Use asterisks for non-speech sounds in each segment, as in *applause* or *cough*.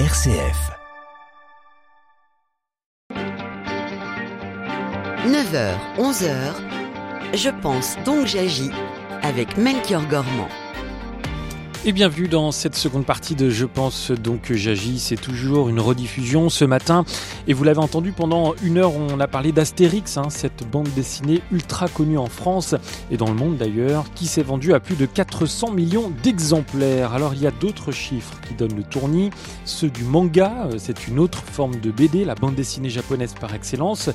RCF. 9h, 11h, je pense donc j'agis avec Melchior Gormand. Et bienvenue dans cette seconde partie de Je pense donc que j'agis. C'est toujours une rediffusion ce matin. Et vous l'avez entendu pendant une heure, on a parlé d'Astérix, hein, cette bande dessinée ultra connue en France et dans le monde d'ailleurs, qui s'est vendue à plus de 400 millions d'exemplaires. Alors il y a d'autres chiffres qui donnent le tournis. Ceux du manga, euh, c'est une autre forme de BD, la bande dessinée japonaise par excellence.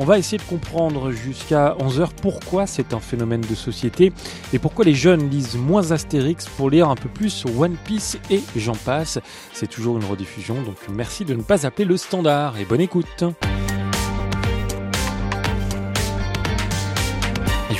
On va essayer de comprendre jusqu'à 11h pourquoi c'est un phénomène de société et pourquoi les jeunes lisent moins Astérix pour lire un peu plus One Piece et j'en passe. C'est toujours une rediffusion, donc merci de ne pas appeler le standard et bonne écoute.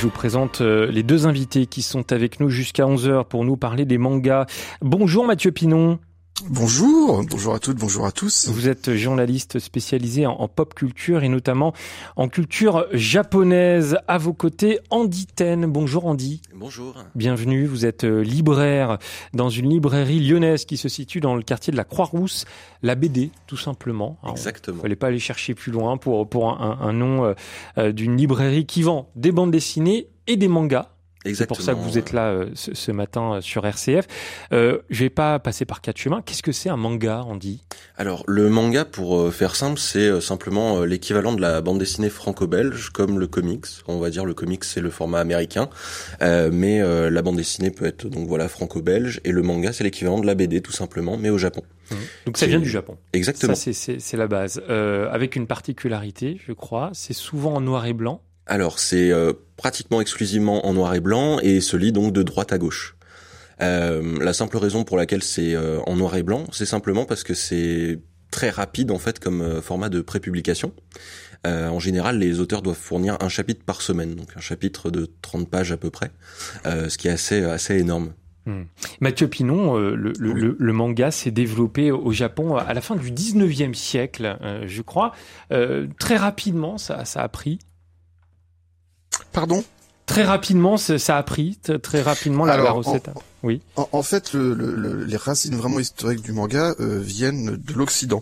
Je vous présente euh, les deux invités qui sont avec nous jusqu'à 11h pour nous parler des mangas. Bonjour Mathieu Pinon. Bonjour, bonjour à toutes, bonjour à tous. Vous êtes journaliste spécialisé en, pop culture et notamment en culture japonaise. À vos côtés, Andy Ten. Bonjour Andy. Bonjour. Bienvenue, vous êtes euh, libraire dans une librairie lyonnaise qui se situe dans le quartier de la Croix-Rousse, la BD tout simplement. Exactement. Il fallait pas aller chercher plus loin pour, pour un, nom euh, euh, d'une librairie qui vend des bandes dessinées et des mangas. C'est pour ça que vous êtes là euh, ce, matin euh, sur RCF. Euh, je vais pas passer par quatre chemins. Qu'est-ce que c'est un manga, on dit Alors, le manga, pour euh, faire simple, c'est simplement l'équivalent de la bande dessinée franco-belge, comme le comics. On va dire le comics, c'est le format américain, mais la bande dessinée peut être donc voilà franco-belge, et le manga, c'est l'équivalent de la BD, tout simplement, mais au Japon. Mmh. Donc ça vient du Japon. Exactement. Ça, c'est la base. avec une particularité, je crois, c'est souvent en noir et blanc. Alors c'est euh, pratiquement exclusivement en noir et blanc et se lit donc de droite à gauche. Euh, la simple raison pour laquelle c'est euh, en noir et blanc, c'est simplement parce que c'est très rapide en fait comme format de prépublication. en général, les auteurs doivent fournir un chapitre par semaine, donc un chapitre de 30 pages à peu près, ce qui est assez assez énorme. Hmm. Mathieu Pinon, le, le, manga s'est développé au Japon à la fin du 19e siècle, je crois. très rapidement, ça, ça a pris. Pardon? Très rapidement, ça a pris très rapidement la, recette. oui. En, fait, le, les racines vraiment historiques du manga euh, viennent de l'Occident.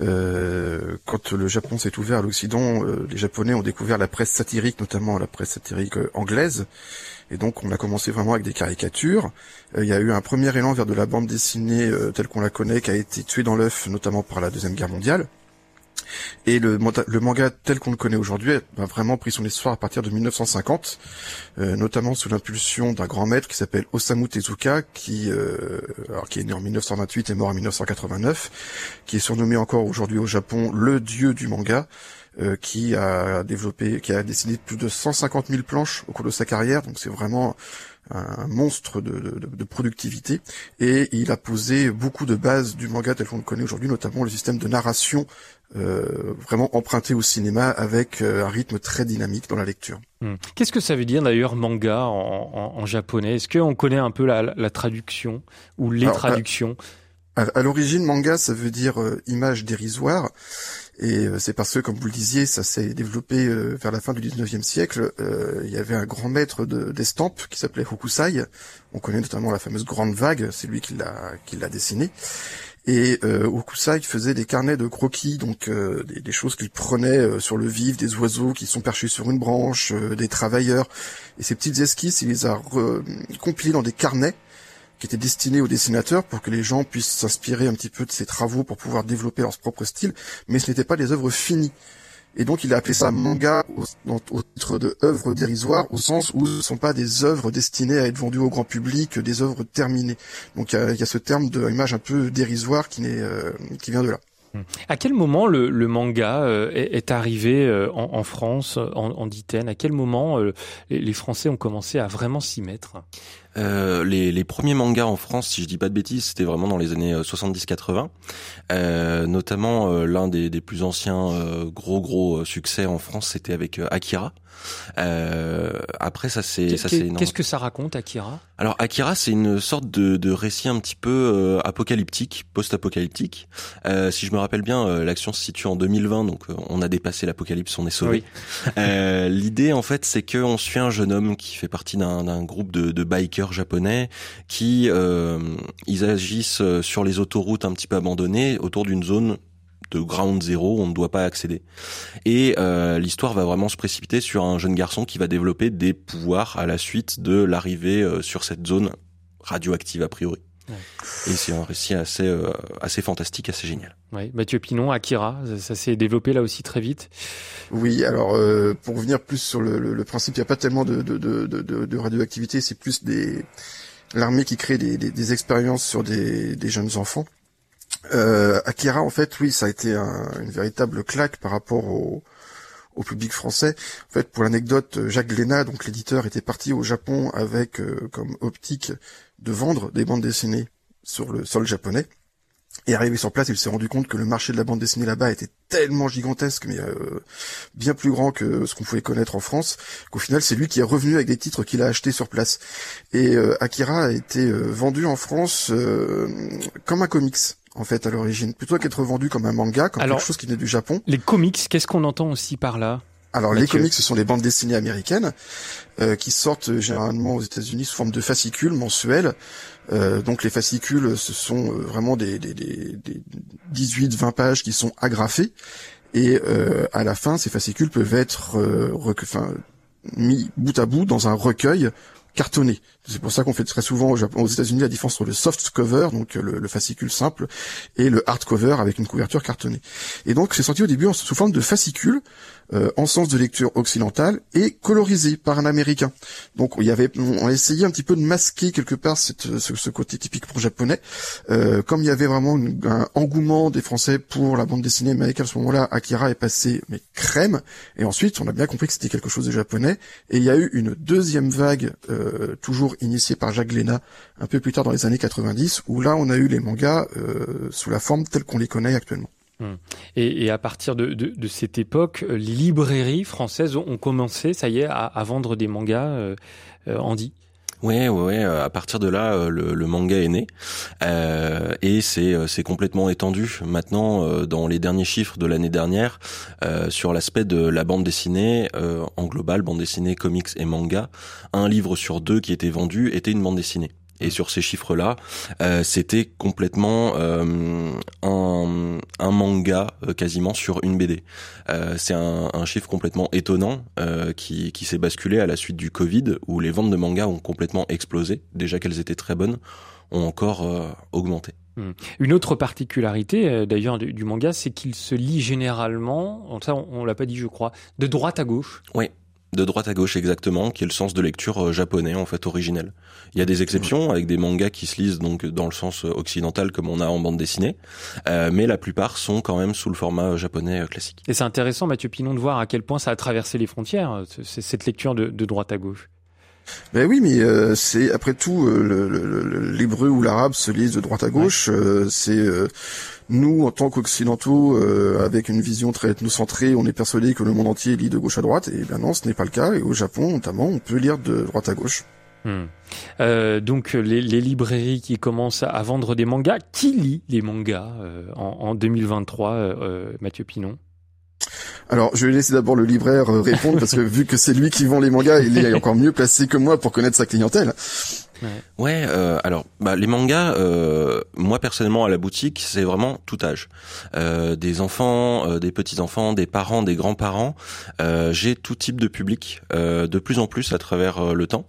Euh, quand le Japon s'est ouvert à l'Occident, euh, les Japonais ont découvert la presse satirique, notamment la presse satirique anglaise. Et donc, on a commencé vraiment avec des caricatures. Il y a eu un premier élan vers de la bande dessinée telle qu'on la connaît, qui a été tuée dans l'œuf, notamment par la deuxième guerre mondiale. Et le, manga tel qu'on le connaît aujourd'hui a vraiment pris son histoire à partir de 1950, euh, notamment sous l'impulsion d'un grand maître qui s'appelle Osamu Tezuka, qui, euh, alors, qui est né en 1928 et mort en 1989, qui est surnommé encore aujourd'hui au Japon le dieu du manga. Euh, qui a développé, qui a dessiné plus de 150 000 planches au cours de sa carrière, donc c'est vraiment un monstre de, de, de, productivité, et il a posé beaucoup de bases du manga tel qu'on le connaît aujourd'hui, notamment le système de narration euh, vraiment emprunté au cinéma avec euh, un rythme très dynamique dans la lecture. Hmm. Qu'est-ce que ça veut dire d'ailleurs manga en, en, japonais? Est-ce qu'on connaît un peu la, la, traduction ou les traductions? à, l'origine, manga, ça veut dire euh, image dérisoire. Et c'est parce que, comme vous le disiez, ça s'est développé vers la fin du 19e siècle. il y avait un grand maître d'estampes qui s'appelait Hokusai. On connaît notamment la fameuse grande vague, c'est lui qui l'a qui l'a dessiné. Et euh, Okusai faisait des carnets de croquis, donc euh, des, choses qu'il prenait euh, sur le vif, des oiseaux qui sont perchés sur une branche, euh, des travailleurs. Et ces petites esquisses, il les a compilées dans des carnets qui étaient destinés aux dessinateurs pour que les gens puissent s'inspirer un petit peu de ses travaux pour pouvoir développer leur propre style. Mais ce n'étaient pas des œuvres finies. Et donc il a appelé ça manga au, titre de œuvre dérisoire, au sens où ce ne sont pas des œuvres destinées à être vendues au grand public, des œuvres terminées. Donc il y a, ce terme d'image un peu dérisoire qui, euh, vient de là. À quel moment le, manga euh, est, arrivé euh, en, France, en, en À quel moment les Français ont commencé à vraiment s'y mettre? Euh, les, premiers mangas en France, si je dis pas de bêtises, c'était vraiment dans les années 70-80. Euh, notamment euh, l'un des, des, plus anciens gros gros succès en France, c'était avec Akira. Après ça c'est ça c'est qu'est-ce que ça raconte Akira? Alors Akira c'est une sorte de, de, récit un petit peu apocalyptique, post-apocalyptique. si je me rappelle bien, l'action se situe en 2020, donc on a dépassé l'apocalypse, on est sauvé. *laughs* L'idée en fait c'est qu'on suit un jeune homme qui fait partie d'un groupe de, de bikers japonais qui ils agissent sur les autoroutes un petit peu abandonnées autour d'une zone de ground zero, on ne doit pas accéder. Et euh, l'histoire va vraiment se précipiter sur un jeune garçon qui va développer des pouvoirs à la suite de l'arrivée euh, sur cette zone radioactive a priori. Et c'est un récit assez euh, assez fantastique, assez génial. Ouais. Mathieu Pinon, Akira, ça, s'est développé là aussi très vite. Oui, alors pour revenir plus sur le, principe, il n'y a pas tellement de, de, de, de radioactivité, c'est plus des l'armée qui crée des, des, des expériences sur des, des jeunes enfants. Euh, Akira, en fait, oui, ça a été une véritable claque par rapport au, public français. En fait, pour l'anecdote, Jacques Glénat, donc l'éditeur, était parti au Japon avec euh, comme optique de vendre des bandes dessinées sur le sol japonais. Et arrivé sur place, il s'est rendu compte que le marché de la bande dessinée là-bas était tellement gigantesque, mais euh, bien plus grand que ce qu'on pouvait connaître en France, qu'au final, c'est lui qui est revenu avec des titres qu'il a achetés sur place. Et Akira a été vendu en France comme un comics en fait à l'origine, plutôt qu'être vendu comme un manga, comme quelque chose qui venait du Japon. Les comics, qu'est-ce qu'on entend aussi par là alors les comics, ce sont les bandes dessinées américaines euh, qui sortent euh, généralement aux États-Unis sous forme de fascicules mensuels. Euh, donc les fascicules, ce sont vraiment des, des, des, des 18-20 pages qui sont agrafées. Et à la fin, ces fascicules peuvent être mis bout à bout dans un recueil cartonné. C'est pour ça qu'on fait très souvent aux États-Unis la différence entre le soft cover, donc le, le, fascicule simple, et le hard cover avec une couverture cartonnée. Et donc c'est sorti au début sous forme de fascicule euh, en sens de lecture occidentale et colorisé par un Américain. Donc il y avait, on a essayé un petit peu de masquer quelque part ce, côté typique pour japonais. Euh, comme il y avait vraiment un engouement des Français pour la bande dessinée américaine à ce moment-là, Akira est passé mais crème. Et ensuite, on a bien compris que c'était quelque chose de japonais. Et il y a eu une deuxième vague, euh, toujours initiée par Jacques Léna, un peu plus tard dans les années 90, où là on a eu les mangas sous la forme telle qu'on les connaît actuellement. Hum. Et, à partir de, cette époque, les librairies françaises ont commencé, ça y est, à, vendre des mangas, euh, euh Andy Ouais, ouais, ouais. À partir de là, euh, le, manga est né euh, et c'est c'est complètement étendu maintenant dans les derniers chiffres de l'année dernière sur l'aspect de la bande dessinée en global, bande dessinée, comics et manga. Un livre sur deux qui était vendu était une bande dessinée. Et sur ces chiffres-là, euh, c'était complètement euh, un, un, manga euh, quasiment sur une BD. C'est un, un, chiffre complètement étonnant qui, qui s'est basculé à la suite du Covid, où les ventes de mangas ont complètement explosé. Déjà qu'elles étaient très bonnes, ont encore augmenté. Hmm. Une autre particularité d'ailleurs du, manga, c'est qu'il se lit généralement, ça on, on l'a pas dit je crois, de droite à gauche. Oui, de droite à gauche exactement, qui est le sens de lecture euh, japonais en fait originel. Il y a des exceptions avec des mangas qui se lisent donc dans le sens euh, occidental comme on a en bande dessinée, euh, mais la plupart sont quand même sous le format japonais classique. Et c'est intéressant Mathieu Pinon de voir à quel point ça a traversé les frontières, cette lecture de, de droite à gauche. Ben oui, mais c'est après tout l'hébreu ou l'arabe se lisent de droite à gauche. c'est nous, en tant qu'occidentaux, euh, avec une vision très ethnocentrée, on est persuadé que le monde entier lit de gauche à droite, et bien non, ce n'est pas le cas. Et au Japon, notamment, on peut lire de droite à gauche. Hmm. Euh, donc les, librairies qui commencent à vendre des mangas, qui lit les mangas euh, en, 2023, Mathieu Pinon? Alors, je vais laisser d'abord le libraire répondre parce que vu que c'est lui qui vend les mangas, il est encore mieux placé que moi pour connaître sa clientèle. Ouais, euh, alors bah, les mangas, euh, moi personnellement à la boutique, c'est vraiment tout âge. Euh, des enfants, euh, des petits enfants, des parents, des grands parents. Euh, j'ai tout type de public, de plus en plus à travers le temps,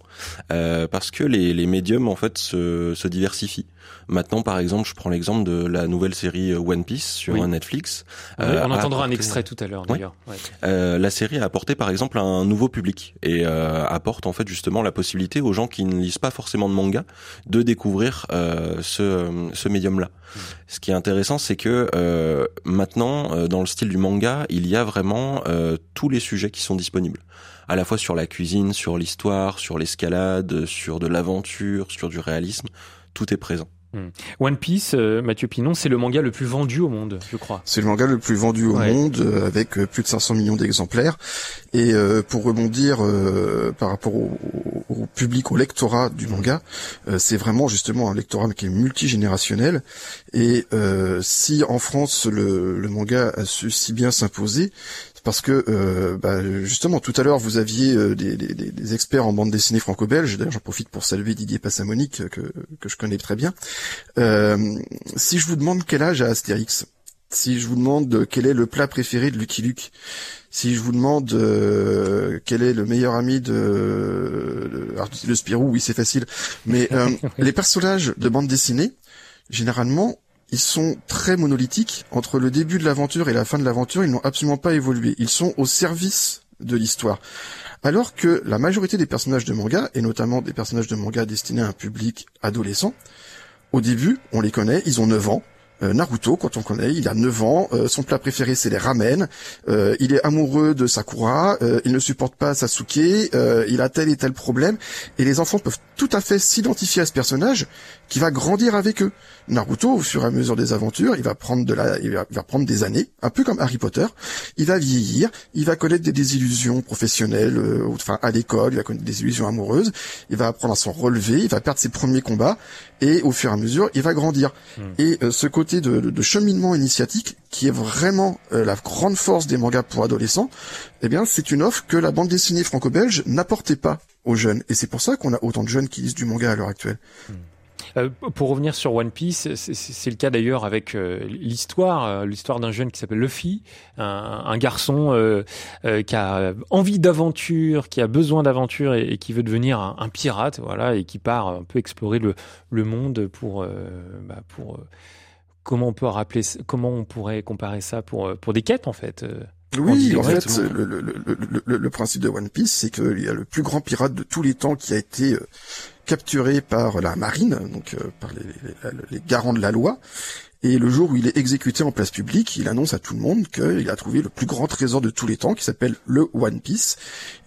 parce que les, les médiums en fait se, se diversifient. Maintenant, par exemple, je prends l'exemple de la nouvelle série One Piece sur Netflix. on entendra un extrait tout à l'heure d'ailleurs. la série a apporté par exemple un nouveau public et apporte en fait justement la possibilité aux gens qui ne lisent pas forcément de manga, de découvrir euh, ce, ce médium-là. Hmm. Ce qui est intéressant, c'est que euh, maintenant, euh, dans le style du manga, il y a vraiment tous les sujets qui sont disponibles à la fois sur la cuisine, sur l'histoire, sur l'escalade, sur de l'aventure, sur du réalisme, tout est présent. Hmm. One Piece, euh, Mathieu Pinon, c'est le manga le plus vendu au monde, je crois. C'est le manga le plus vendu au monde, euh, avec euh, plus de 500 millions d'exemplaires. Et pour rebondir par rapport au, public, au lectorat du manga, c'est vraiment justement un lectorat qui est multigénérationnel. Et si en France le, le manga a su si bien s'imposer, parce que euh, bah, justement tout à l'heure vous aviez euh, des, des, des, experts en bande dessinée franco-belge. D'ailleurs, j'en profite pour saluer Didier Passamonique que que je connais très bien. Euh, si je vous demande quel âge a Astérix, si je vous demande quel est le plat préféré de Lucky Luke, si je vous demande euh, quel est le meilleur ami de, de le Spirou, oui c'est facile, mais euh, *laughs* les personnages de bande dessinée, généralement, ils sont très monolithiques. Entre le début de l'aventure et la fin de l'aventure, ils n'ont absolument pas évolué. Ils sont au service de l'histoire. Alors que la majorité des personnages de manga, et notamment des personnages de manga destinés à un public adolescent, au début, on les connaît, ils ont 9 ans, euh, Naruto, quand on connaît, il a 9 ans, euh, son plat préféré c'est les ramen, euh, il est amoureux de Sakura, il ne supporte pas Sasuke, il a tel et tel problème, et les enfants peuvent tout à fait s'identifier à ce personnage qui va grandir avec eux. Naruto, au fur et à mesure des aventures, il va prendre de la, il va, prendre des années, un peu comme Harry Potter. Il va vieillir, il va connaître des désillusions professionnelles, enfin à l'école, il va connaître des illusions amoureuses, il va apprendre à s'en relever, il va perdre ses premiers combats, et au fur et à mesure, il va grandir. Hmm. Et ce côté de, cheminement initiatique, qui est vraiment euh, la grande force des mangas pour adolescents, eh bien, c'est une offre que la bande dessinée franco-belge n'apportait pas aux jeunes. Et c'est pour ça qu'on a autant de jeunes qui lisent du manga à l'heure actuelle. Hmm. Euh, pour revenir sur One Piece, c'est le cas d'ailleurs avec euh, l'histoire, l'histoire d'un jeune qui s'appelle Luffy, un, garçon qui a envie d'aventure, qui a besoin d'aventure et, qui veut devenir un, pirate, voilà, et qui part un peu explorer le, le monde pour, bah, pour comment on peut rappeler, comment on pourrait comparer ça pour euh, pour des quêtes en fait. Euh, oui, en fait, le, le, le, le, principe de One Piece, c'est qu'il y a le plus grand pirate de tous les temps qui a été euh, capturé par la marine, donc par les, les, les, garants de la loi, et le jour où il est exécuté en place publique, il annonce à tout le monde qu'il a trouvé le plus grand trésor de tous les temps, qui s'appelle le One Piece,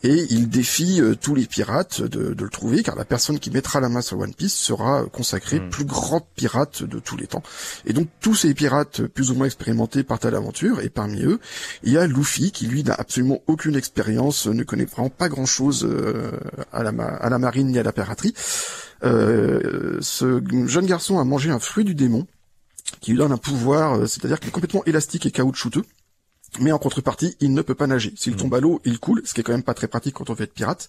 et il défie euh, tous les pirates de, le trouver, car la personne qui mettra la main sur One Piece sera consacrée hmm. plus grand pirate de tous les temps. Et donc tous ces pirates plus ou moins expérimentés partent à l'aventure, et parmi eux, il y a Luffy, qui lui n'a absolument aucune expérience, ne connaît vraiment pas grand-chose euh, à, la, à la marine ni à la piraterie. Euh, ce jeune garçon a mangé un fruit du démon, qui lui donne un pouvoir, euh, c'est-à-dire qu'il est complètement élastique et caoutchouteux mais en contrepartie, il ne peut pas nager. S'il mmh. tombe à l'eau, il coule, ce qui est quand même pas très pratique quand on veut être pirate.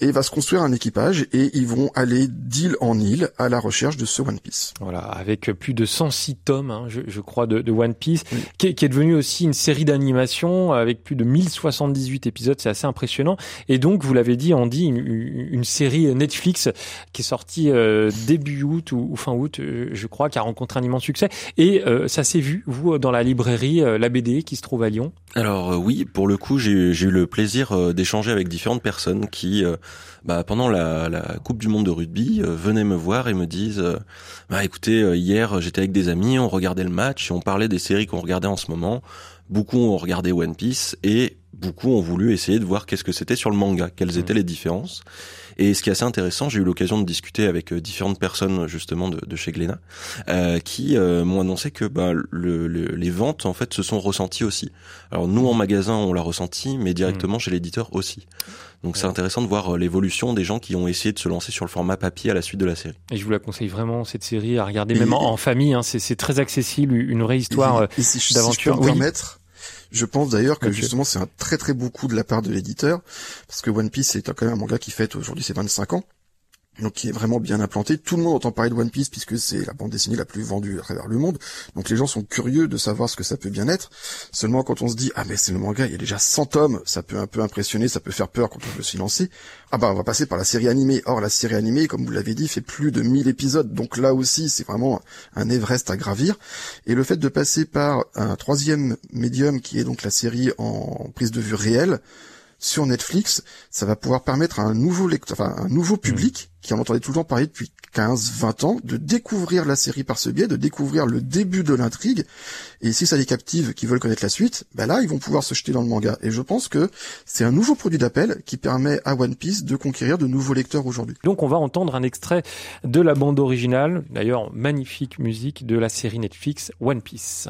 Et il va se construire un équipage et ils vont aller d'île en île à la recherche de ce One Piece. Voilà, avec plus de 106 tomes, hein, je, crois, de, One Piece, qui, est, devenu aussi une série d'animation avec plus de 1078 épisodes. C'est assez impressionnant. Et donc, vous l'avez dit, Andy, une, une, série Netflix qui est sortie euh, début août ou, fin août, euh, je crois, qui a rencontré un immense succès. Et euh, ça s'est vu, vous, dans la librairie La BD qui se trouve à Lyon? Alors euh, oui, pour le coup, j'ai eu le plaisir euh, d'échanger avec différentes personnes qui, euh, bah, pendant la, Coupe du Monde de rugby, venaient me voir et me disent, bah, écoutez, hier j'étais avec des amis, on regardait le match et on parlait des séries qu'on regardait en ce moment. Beaucoup ont regardé One Piece et beaucoup ont voulu essayer de voir qu'est-ce que c'était sur le manga, quelles étaient mmh. les différences. Et ce qui est assez intéressant, j'ai eu l'occasion de discuter avec euh, différentes personnes justement de, de chez Glénat, euh, qui euh, m'ont annoncé que bah, le, les ventes en fait se sont ressenties aussi. Alors nous en magasin on l'a ressenti, mais directement mmh. chez l'éditeur aussi. Donc c'est intéressant de voir euh, l'évolution des gens qui ont essayé de se lancer sur le format papier à la suite de la série. Et je vous la conseille vraiment cette série à regarder même en, famille. Hein, c'est très accessible, une vraie histoire d'aventure. Si permettre, je pense d'ailleurs que justement c'est un très très beaucoup de la part de l'éditeur, parce que One Piece c'est quand même un manga qui fête aujourd'hui ses 25 ans donc qui est vraiment bien implanté. Tout le monde entend parler de One Piece puisque c'est la bande dessinée la plus vendue à travers le monde. Donc les gens sont curieux de savoir ce que ça peut bien être. Seulement quand on se dit ah mais c'est le manga, il y a déjà 100 tomes, ça peut un peu impressionner, ça peut faire peur quand on veut s'y lancer. Ah bah on va passer par la série animée. Or la série animée, comme vous l'avez dit, fait plus de 1000 épisodes. Donc là aussi c'est vraiment un Everest à gravir. Et le fait de passer par un troisième médium qui est donc la série en prise de vue réelle, sur Netflix, ça va pouvoir permettre à un nouveau lecteur, enfin un nouveau public qui en entendait tout le temps parler depuis 15, 20 ans, de découvrir la série par ce biais, de découvrir le début de l'intrigue. Et si ça les captive, qui veulent connaître la suite, ben là, ils vont pouvoir se jeter dans le manga. Et je pense que c'est un nouveau produit d'appel qui permet à One Piece de conquérir de nouveaux lecteurs aujourd'hui. Donc on va entendre un extrait de la bande originale, d'ailleurs magnifique musique de la série Netflix One Piece.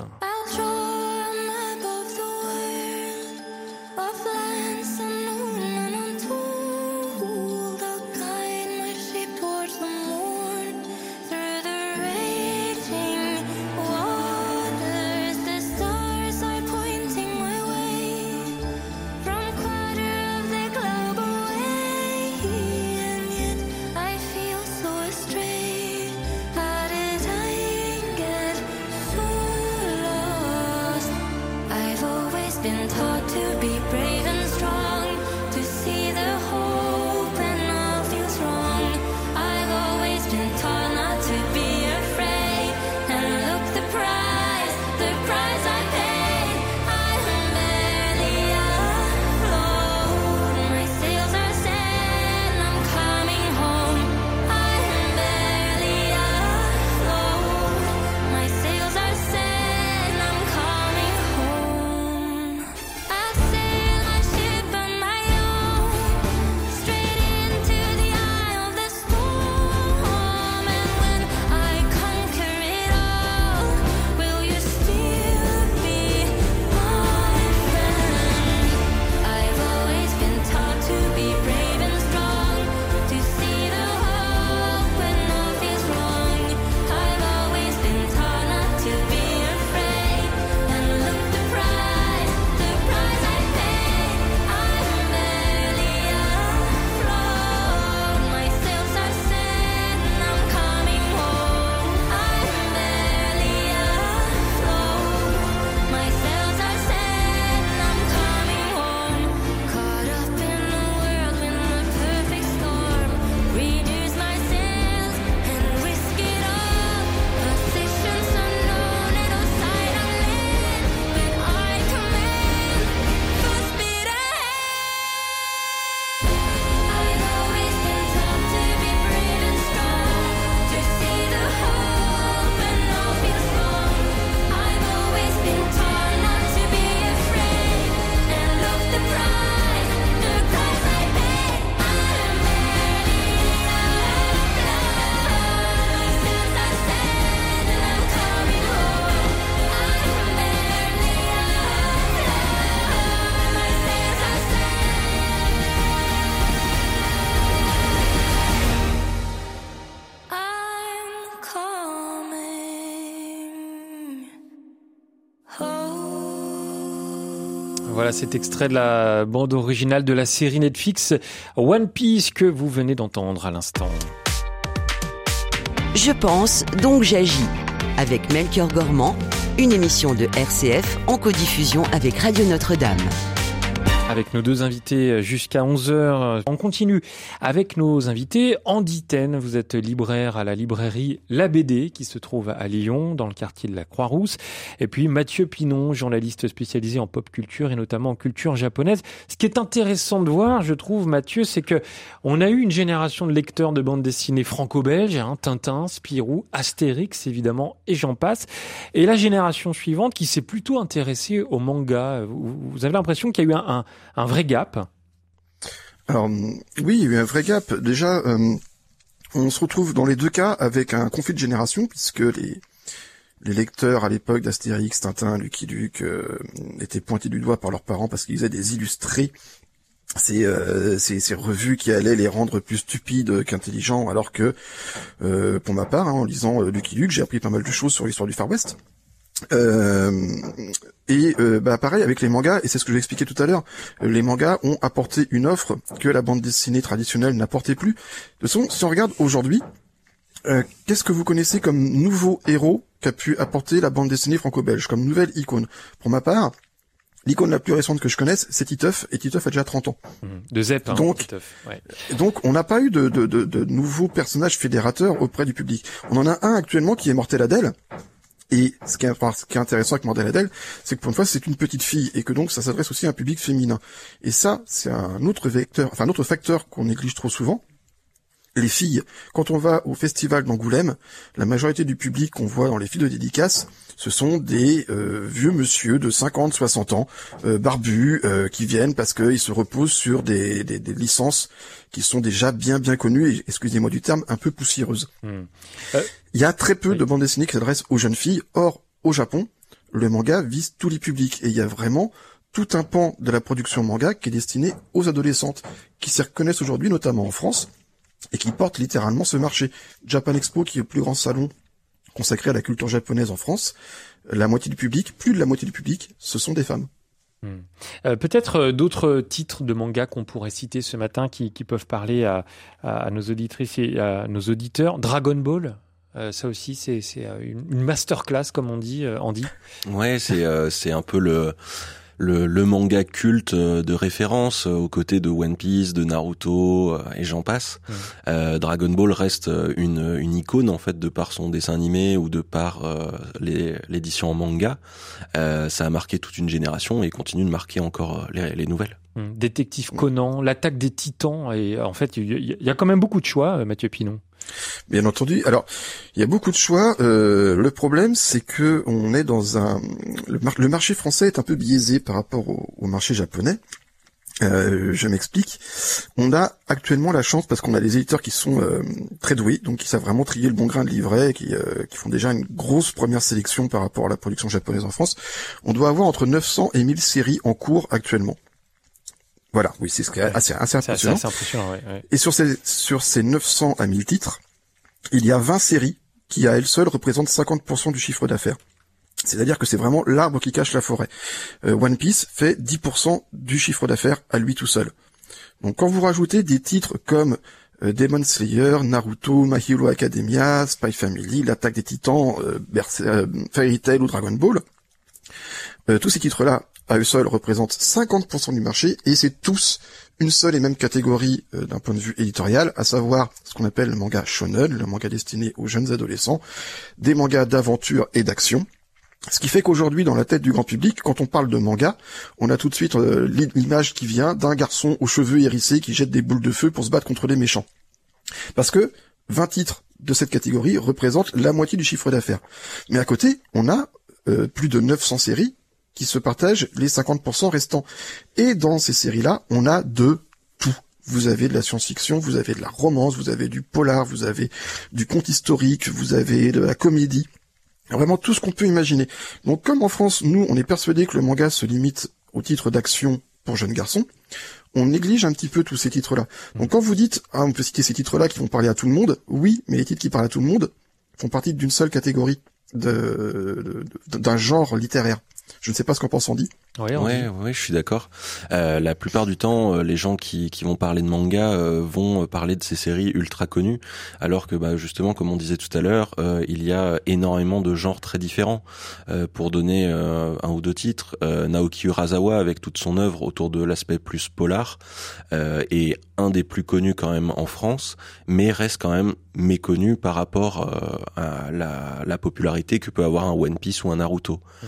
Cet extrait de la bande originale de la série Netflix One Piece que vous venez d'entendre à l'instant. Je pense, donc j'agis. Avec Melchior Gormand, une émission de RCF en codiffusion avec Radio Notre-Dame avec nos deux invités jusqu'à 11h. On continue avec nos invités. Andy Ten, vous êtes libraire à la librairie La BD qui se trouve à Lyon, dans le quartier de la Croix-Rousse. Et puis Mathieu Pinon, journaliste spécialisé en pop culture et notamment en culture japonaise. Ce qui est intéressant de voir, je trouve, Mathieu, c'est que on a eu une génération de lecteurs de bandes dessinées franco-belges, hein, Tintin, Spirou, Astérix, évidemment, et j'en passe. Et la génération suivante qui s'est plutôt intéressée au manga. Vous avez l'impression qu'il y a eu un, un un vrai gap Alors oui, il y a un vrai gap. Déjà, euh, on se retrouve dans les deux cas avec un conflit de génération, puisque les, lecteurs à l'époque d'Astérix, Tintin, Lucky Luke euh, étaient pointés du doigt par leurs parents parce qu'ils faisaient des illustrés ces, euh, ces, revues qui allaient les rendre plus stupides qu'intelligents, alors que, pour ma part, hein, en lisant Lucky Luke, j'ai appris pas mal de choses sur l'histoire du Far West. Euh, et euh, bah pareil avec les mangas, et c'est ce que j'ai expliqué tout à l'heure, les mangas ont apporté une offre que la bande dessinée traditionnelle n'apportait plus. De toute façon, si on regarde aujourd'hui, euh, qu'est-ce que vous connaissez comme nouveau héros qu'a pu apporter la bande dessinée franco-belge, comme nouvelle icône? Pour ma part, L'icône la plus récente que je connaisse, c'est Titeuf, et Titeuf a déjà 30 ans. Mmh. De Zep, hein, donc, ouais. donc on n'a pas eu de, de, de, de, nouveaux personnages fédérateurs auprès du public. On en a un actuellement qui est Mortel Adèle, et ce qui, est, intéressant avec Mandela Adele, c'est que pour une fois, c'est une petite fille et que donc ça s'adresse aussi à un public féminin. Et ça, c'est un autre vecteur, enfin un autre facteur qu'on néglige trop souvent. Les filles, quand on va au festival d'Angoulême, la majorité du public qu'on voit dans les filles de dédicace, ce sont des euh, vieux monsieur de 50, 60 ans, euh, barbus, euh, qui viennent parce qu'ils se reposent sur des, des, des, licences qui sont déjà bien bien connues et, excusez-moi du terme, un peu poussiéreuses. Hmm. Il y a très peu de bandes dessinées qui s'adressent aux jeunes filles. Or, au Japon, le manga vise tous les publics et il y a vraiment tout un pan de la production manga qui est destiné aux adolescentes, qui s'y reconnaissent aujourd'hui, notamment en France, et qui porte littéralement ce marché. Japan Expo, qui est le plus grand salon consacré à la culture japonaise en France, la moitié du public, plus de la moitié du public, ce sont des femmes. Hmm. Euh, peut-être euh, d'autres titres de manga qu'on pourrait citer ce matin qui, peuvent parler à, à, nos auditrices et à nos auditeurs. Dragon Ball, euh, ça aussi, c'est une, une masterclass, comme on dit, Andy. Ouais, c'est c'est un peu le le, le, manga culte de référence aux côtés de One Piece, de Naruto et j'en passe. Dragon Ball reste une, une icône en fait de par son dessin animé ou de par l'édition en manga. ça a marqué toute une génération et continue de marquer encore les, les nouvelles. Hum, Détective Conan, l'attaque des titans, et en fait, il y, a quand même beaucoup de choix, euh, Mathieu Pinon. Bien entendu. Alors, il y a beaucoup de choix. Euh, le problème, c'est que on est dans un le, marché français est un peu biaisé par rapport au, marché japonais. Euh, je m'explique. On a actuellement la chance parce qu'on a des éditeurs qui sont très doués, donc qui savent vraiment trier le bon grain de livret, qui, qui font déjà une grosse première sélection par rapport à la production japonaise en France. On doit avoir entre 900 et 1000 séries en cours actuellement. Voilà, oui, c'est ce qui est assez, assez impressionnant. impressionnant ouais, Et sur ces, sur ces 900 à 1000 titres, il y a 20 séries qui, à elles seules, représentent 50% du chiffre d'affaires. C'est-à-dire que c'est vraiment l'arbre qui cache la forêt. Euh, One Piece fait 10% du chiffre d'affaires à lui tout seul. Donc quand vous rajoutez des titres comme euh, Demon Slayer, Naruto, My Hero Academia, Spy Family, L'attaque des Titans, euh, euh, Fairy Tail ou Dragon Ball, tous ces titres-là à eux seuls représentent 50% du marché et c'est tous une seule et même catégorie euh, d'un point de vue éditorial, à savoir ce qu'on appelle le manga shonen, le manga destiné aux jeunes adolescents, des mangas d'aventure et d'action. Ce qui fait qu'aujourd'hui, dans la tête du grand public, quand on parle de manga, on a tout de suite euh, l'image qui vient d'un garçon aux cheveux hérissés qui jette des boules de feu pour se battre contre les méchants. Parce que 20 titres de cette catégorie représentent la moitié du chiffre d'affaires. Mais à côté, on a euh, plus de 900 séries qui se partagent les 50% restants. Et dans ces séries-là, on a de tout. Vous avez de la science-fiction, vous avez de la romance, vous avez du polar, vous avez du conte historique, vous avez de la comédie. Vraiment tout ce qu'on peut imaginer. Donc comme en France, nous, on est persuadé que le manga se limite au titre d'action pour jeunes garçons, on néglige un petit peu tous ces titres-là. Donc quand vous dites, ah, on peut citer ces titres-là qui vont parler à tout le monde, oui, mais les titres qui parlent à tout le monde font partie d'une seule catégorie d'un genre littéraire. Je ne sais pas ce qu'en pense Andy. Ouais, ouais, je suis d'accord. Euh, la plupart du temps, euh, les gens qui, qui vont parler de manga euh, vont parler de ces séries ultra connues, alors que bah, justement, comme on disait tout à l'heure, il y a énormément de genres très différents. pour donner un ou deux titres, Naoki Urasawa avec toute son œuvre autour de l'aspect plus polar est un des plus connus quand même en France, mais reste quand même méconnu par rapport à la, la, popularité que peut avoir un One Piece ou un Naruto. Mmh.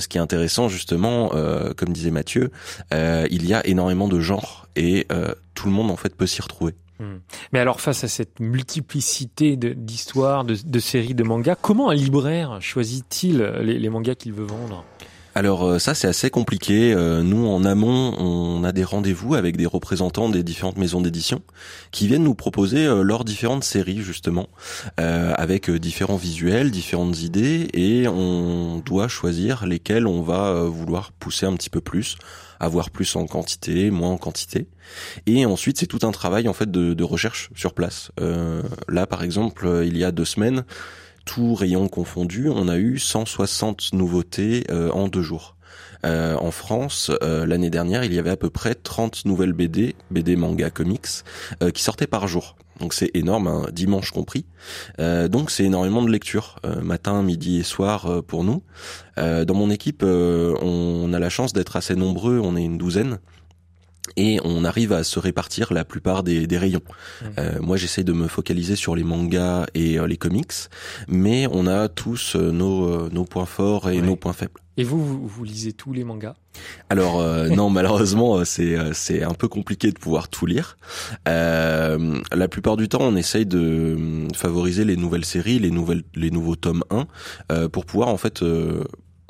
ce qui est intéressant justement euh, comme disait Mathieu, euh, il y a énormément de genres et euh, tout le monde en fait peut s'y retrouver. Hmm. Mais alors face à cette multiplicité d'histoires, de, séries, de mangas, comment un libraire choisit-il les mangas qu'il veut vendre? Alors euh, ça c'est assez compliqué. Euh, nous en amont on a des rendez-vous avec des représentants des différentes maisons d'édition qui viennent nous proposer euh, leurs différentes séries justement avec différents visuels, différentes idées et on doit choisir lesquelles on va vouloir pousser un petit peu plus avoir plus en quantité, moins en quantité. Et ensuite, c'est tout un travail en fait de, recherche sur place. Là, par exemple, il y a deux semaines, tout rayon confondu, on a eu 160 nouveautés euh, en deux jours. Euh, en France, euh, l'année dernière, il y avait à peu près 30 nouvelles BD, BD manga comics, qui sortaient par jour. Donc c'est énorme, hein, dimanche compris. donc c'est énormément de lecture, matin, midi et soir pour nous. dans mon équipe, on a la chance d'être assez nombreux, on est une douzaine et on arrive à se répartir la plupart des, des rayons. Mmh. Euh, moi, j'essaye de me focaliser sur les mangas et euh, les comics, mais on a tous euh, nos, nos points forts et nos points faibles. Et vous, vous, lisez tous les mangas? Alors *laughs* non, malheureusement, c'est c'est un peu compliqué de pouvoir tout lire. la plupart du temps, on essaye de favoriser les nouvelles séries, les nouvelles les nouveaux tomes 1 pour pouvoir en fait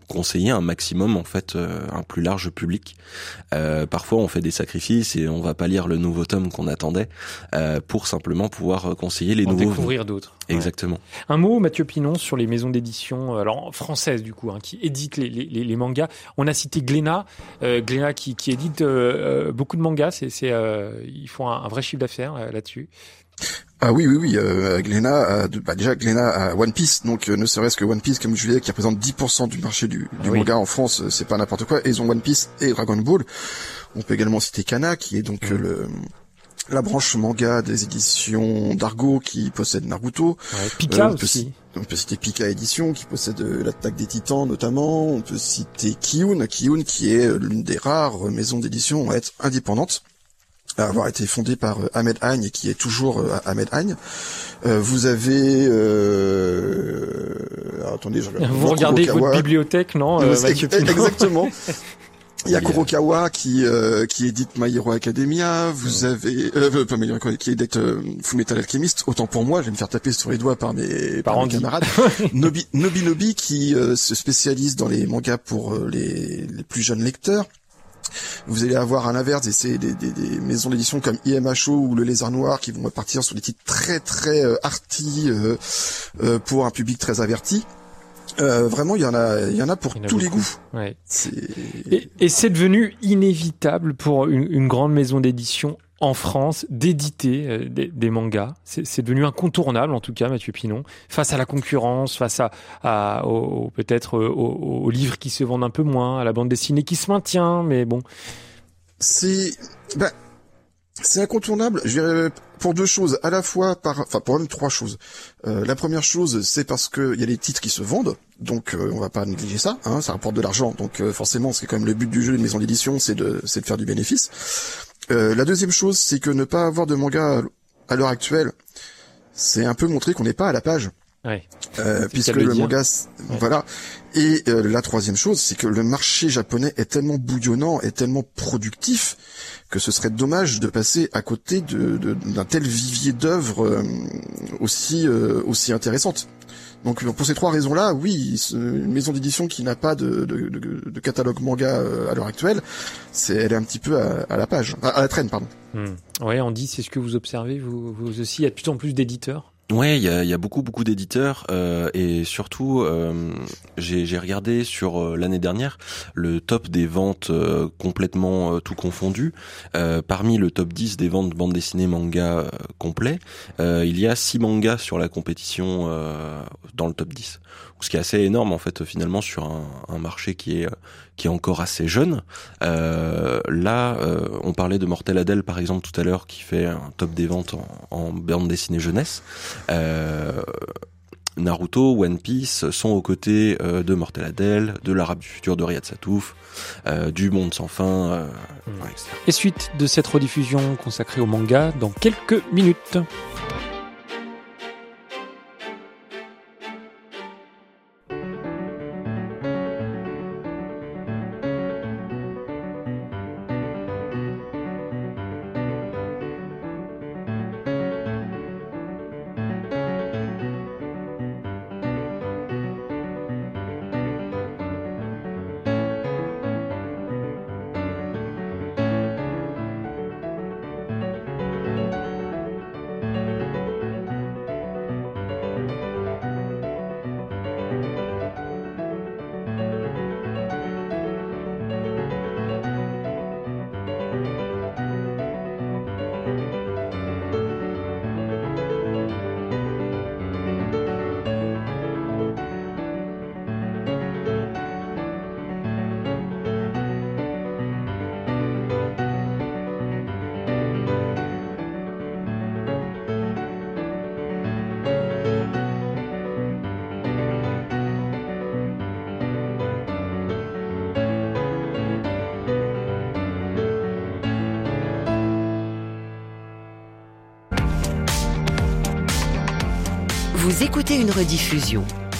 conseiller un maximum en fait euh, un plus large public. Euh, parfois on fait des sacrifices et on va pas lire le nouveau tome qu'on attendait euh, pour simplement pouvoir conseiller les en nouveaux. Découvrir d'autres. Exactement. Un mot, Mathieu Pinon, sur les maisons d'édition, alors françaises du coup, hein, qui éditent les, les, les, mangas. On a cité Glénat, euh, Glénat qui, qui édite beaucoup de mangas. C'est, c'est ils font un, un vrai chiffre d'affaires là-dessus. Ah oui, oui, oui. Euh, Glénat, bah déjà Glénat a One Piece, donc euh, ne serait-ce que One Piece, comme je disais, qui représente 10% du marché du, du ah manga en France, euh, c'est pas n'importe quoi. Et ils ont One Piece et Dragon Ball. On peut également citer Kana, qui est donc mm. le la branche manga des éditions d'Argo qui possède Naruto. Pika aussi. on peut citer Pika Édition qui possède l'attaque des titans notamment. On peut citer Kiyun, Kiyun qui est l'une des rares maisons d'édition à être indépendante avoir été fondée par Ahmed Agne et qui est toujours Ahmed Agne. Euh, vous avez euh... attendez, je... vous regardez votre bibliothèque, non euh, *laughs* Exactement. Il y a Kurokawa qui euh, qui édite My Hero Academia. Vous avez euh, pas My Hero qui édite euh, Fullmetal Alchemist. Autant pour moi, je vais me faire taper sur les doigts par mes, par mes camarades. *laughs* Nobi, Nobi Nobi qui euh, se spécialise dans les mangas pour euh, les, les plus jeunes lecteurs. Vous allez avoir à l'inverse des, des, des, des, maisons d'édition comme IMHO ou Le Lézard Noir qui vont partir sur des titres très très euh, arty euh, pour un public très averti. Euh, vraiment, il y en a, il y en a pour tous les goûts. Ouais. Et, et c'est devenu inévitable pour une, une grande maison d'édition en France d'éditer euh, des, des, mangas. C'est devenu incontournable, en tout cas, Mathieu Pinon, face à la concurrence, face à, à peut-être aux, aux, livres qui se vendent un peu moins, à la bande dessinée qui se maintient, mais bon. C'est, ben, c'est incontournable. Je dirais pour deux choses, à la fois par, enfin pour même trois choses. Euh, la première chose, c'est parce que il y a des titres qui se vendent, donc euh, on va pas négliger ça. Hein, ça rapporte de l'argent, donc euh, forcément, c'est quand même le but du jeu d'une maison d'édition, c'est de, c'est de faire du bénéfice. Euh, la deuxième chose, c'est que ne pas avoir de manga à l'heure actuelle, c'est un peu montrer qu'on n'est pas à la page. Ouais. Euh, puisque le, manga, voilà. Et euh, la troisième chose, c'est que le marché japonais est tellement bouillonnant, est tellement productif que ce serait dommage de passer à côté de, d'un tel vivier d'œuvres euh, aussi euh, aussi intéressante. Donc pour ces trois raisons-là, oui, une maison d'édition qui n'a pas de, catalogue manga euh, à l'heure actuelle, c'est elle est un petit peu à, la page, à, la traîne, pardon. Hmm. Ouais, on dit, c'est ce que vous observez, vous, vous aussi, il y a de plus en plus d'éditeurs? Ouais, il y a, y a, beaucoup beaucoup d'éditeurs euh, et surtout euh, j'ai regardé sur euh, l'année dernière le top des ventes euh, complètement euh, tout confondu. parmi le top 10 des ventes de bandes dessinées manga complet, il y a six mangas sur la compétition dans le top 10 ce qui est assez énorme en fait finalement sur un, un marché qui est qui est encore assez jeune. Euh, là, euh, on parlait de Mortel Adèle par exemple tout à l'heure qui fait un top des ventes en, en bande dessinée jeunesse. Euh, Naruto, One Piece sont aux côtés de Mortel Adèle, de l'Arabe du futur de Riyad Satouf, euh, du Monde sans fin, euh, mmh. Et suite de cette rediffusion consacrée au manga dans quelques minutes.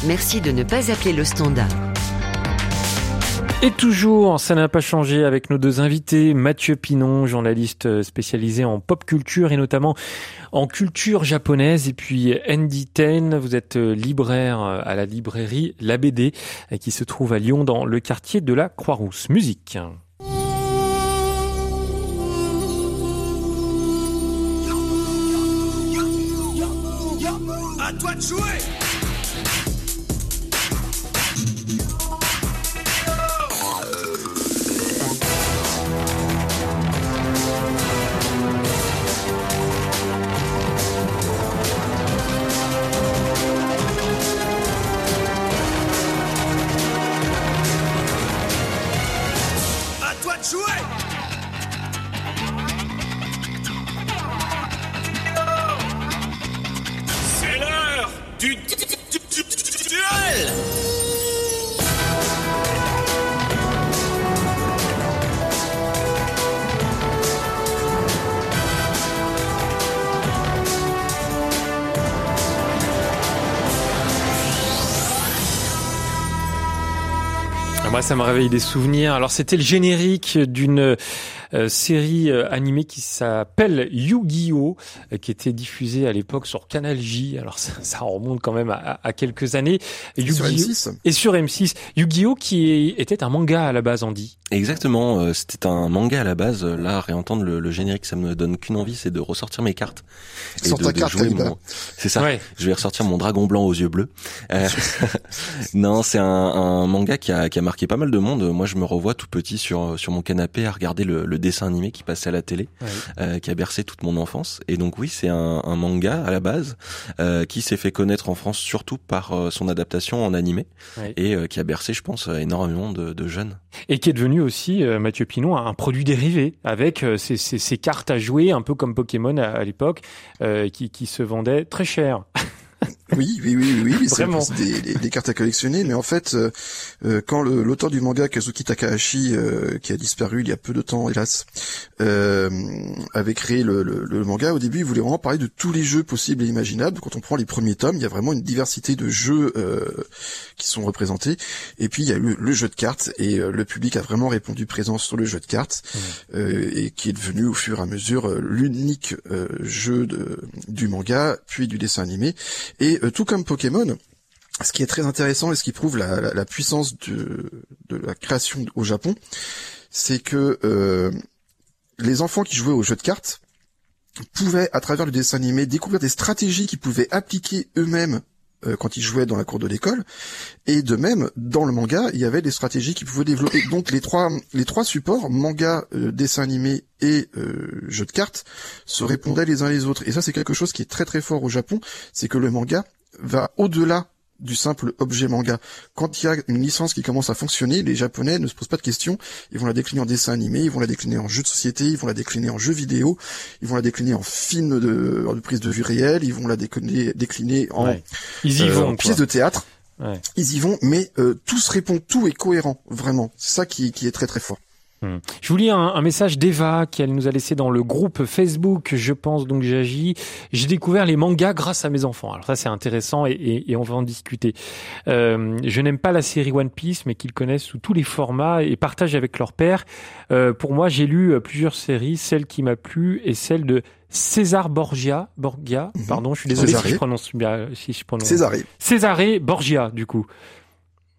Merci de ne pas appeler le standard. Et toujours, ça n'a pas changé avec nos deux invités, Mathieu Pinon, journaliste spécialisé en pop culture et notamment en culture japonaise, et puis Andy Ten, vous êtes libraire à la librairie La BD, qui se trouve à Lyon dans le quartier de la Croix-Rousse. Musique. toi de jouer C'est l'heure du duel. Ça me réveille des souvenirs. Alors, c'était le générique d'une euh, série euh, animée qui s'appelle Yu-Gi-Oh, euh, qui était diffusée à l'époque sur Canal J. Alors, *laughs* ça, ça remonte quand même à, à quelques années. Et sur M6. Et sur M6. Yu-Gi-Oh, qui était un manga à la base, Andy. Exactement. C'était un manga à la base. Là, réentendre le, le générique, ça me donne qu'une envie, c'est de ressortir mes cartes. Et de, de jouer mon... C'est ça. Ouais. Je vais ressortir mon dragon blanc aux yeux bleus. Euh... *laughs* non, c'est un, un, manga qui a, qui a marqué pas mal de monde. Moi, je me revois tout petit sur sur mon canapé à regarder le, le dessin animé qui passait à la télé, ouais. euh, qui a bercé toute mon enfance. Et donc oui, c'est un, un, manga à la base euh, qui s'est fait connaître en France surtout par euh, son adaptation en animé ouais. et qui a bercé, je pense, énormément de, de, jeunes. Et qui est devenu aussi Mathieu Pinon un produit dérivé avec ces, cartes à jouer, un peu comme Pokémon à, à l'époque, qui, qui se vendaient très cher. *laughs* Oui, oui, oui, oui, oui c'est des, des, des, cartes à collectionner, mais en fait, euh, euh quand l'auteur du manga Kazuki Takahashi, euh, qui a disparu il y a peu de temps, hélas, euh, avait créé le, le, le, manga, au début, il voulait vraiment parler de tous les jeux possibles et imaginables. Quand on prend les premiers tomes, il y a vraiment une diversité de jeux euh, qui sont représentés. Et puis il y a eu le jeu de cartes, et le public a vraiment répondu présent sur le jeu de cartes, mmh. et qui est devenu au fur et à mesure l'unique jeu de, du manga, puis du dessin animé. Et euh, tout comme Pokémon, ce qui est très intéressant et ce qui prouve la, puissance de, de, la création au Japon, c'est que euh, les enfants qui jouaient aux jeux de cartes pouvaient, à travers le dessin animé, découvrir des stratégies qu'ils pouvaient appliquer eux-mêmes euh, quand ils jouaient dans la cour de l'école. Et de même, dans le manga, il y avait des stratégies qu'ils pouvaient développer. Donc les trois, les trois supports, manga, euh, dessin animé et euh, jeu de cartes, se répondaient les uns les autres. Et ça, c'est quelque chose qui est très très fort au Japon, c'est que le manga va au-delà du simple objet manga. Quand il y a une licence qui commence à fonctionner, les Japonais ne se posent pas de questions. Ils vont la décliner en dessin animé, ils vont la décliner en jeu de société, ils vont la décliner en jeu vidéo, ils vont la décliner en film de, de prise de vue réelle, ils vont la décliner, décliner en, ouais. ils y euh, vont, en pièce de théâtre. Ouais. Ils y vont, mais euh, tout se répond, tout est cohérent, vraiment. C'est ça qui, qui est très très fort. Hmm. Je vous lis un, un message d'Eva qu'elle nous a laissé dans le groupe Facebook. Je pense donc j'agis. J'ai découvert les mangas grâce à mes enfants. Alors ça c'est intéressant et, et, et, on va en discuter. Euh, je n'aime pas la série One Piece, mais qu'ils connaissent sous tous les formats et partagent avec leur père. Euh, pour moi, j'ai lu euh, plusieurs séries. Celle qui m'a plu est celle de César Borgia. Borgia, -hmm. pardon, je suis désolé Césaré. si je prononce bien. Si je prononce. Césaré. Césaré Borgia, du coup.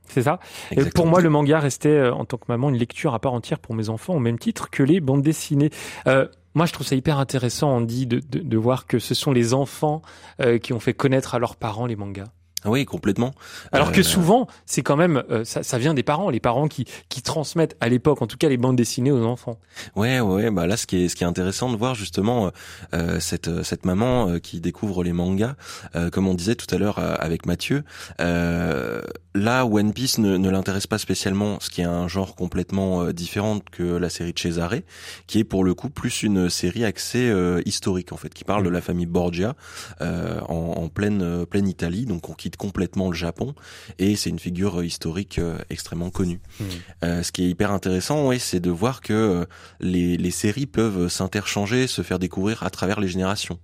C'est ça. Et pour moi, le manga restait euh, en tant que maman une lecture à part entière pour mes enfants, au même titre que les bandes dessinées. Euh, moi, je trouve ça hyper intéressant, Andy, de, de, de voir que ce sont les enfants euh, qui ont fait connaître à leurs parents les mangas. Oui, complètement. Alors euh... que souvent, c'est quand même euh, ça, ça, vient des parents, les parents qui qui transmettent à l'époque, en tout cas, les bandes dessinées aux enfants. Ouais, ouais. Bah là, ce qui est ce qui est intéressant de voir justement euh, cette cette maman euh, qui découvre les mangas, euh, comme on disait tout à l'heure euh, avec Mathieu. là, One Piece ne, ne l'intéresse pas spécialement, ce qui est un genre complètement différent que la série de Cesare, qui est pour le coup plus une série axée historique en fait, qui parle de la famille Borgia en, en pleine pleine Italie, donc on quitte complètement le Japon et c'est une figure historique euh, extrêmement connue. Mmh. Euh, ce qui est hyper intéressant, ouais, c'est de voir que euh, les, les séries peuvent s'interchanger, se faire découvrir à travers les générations.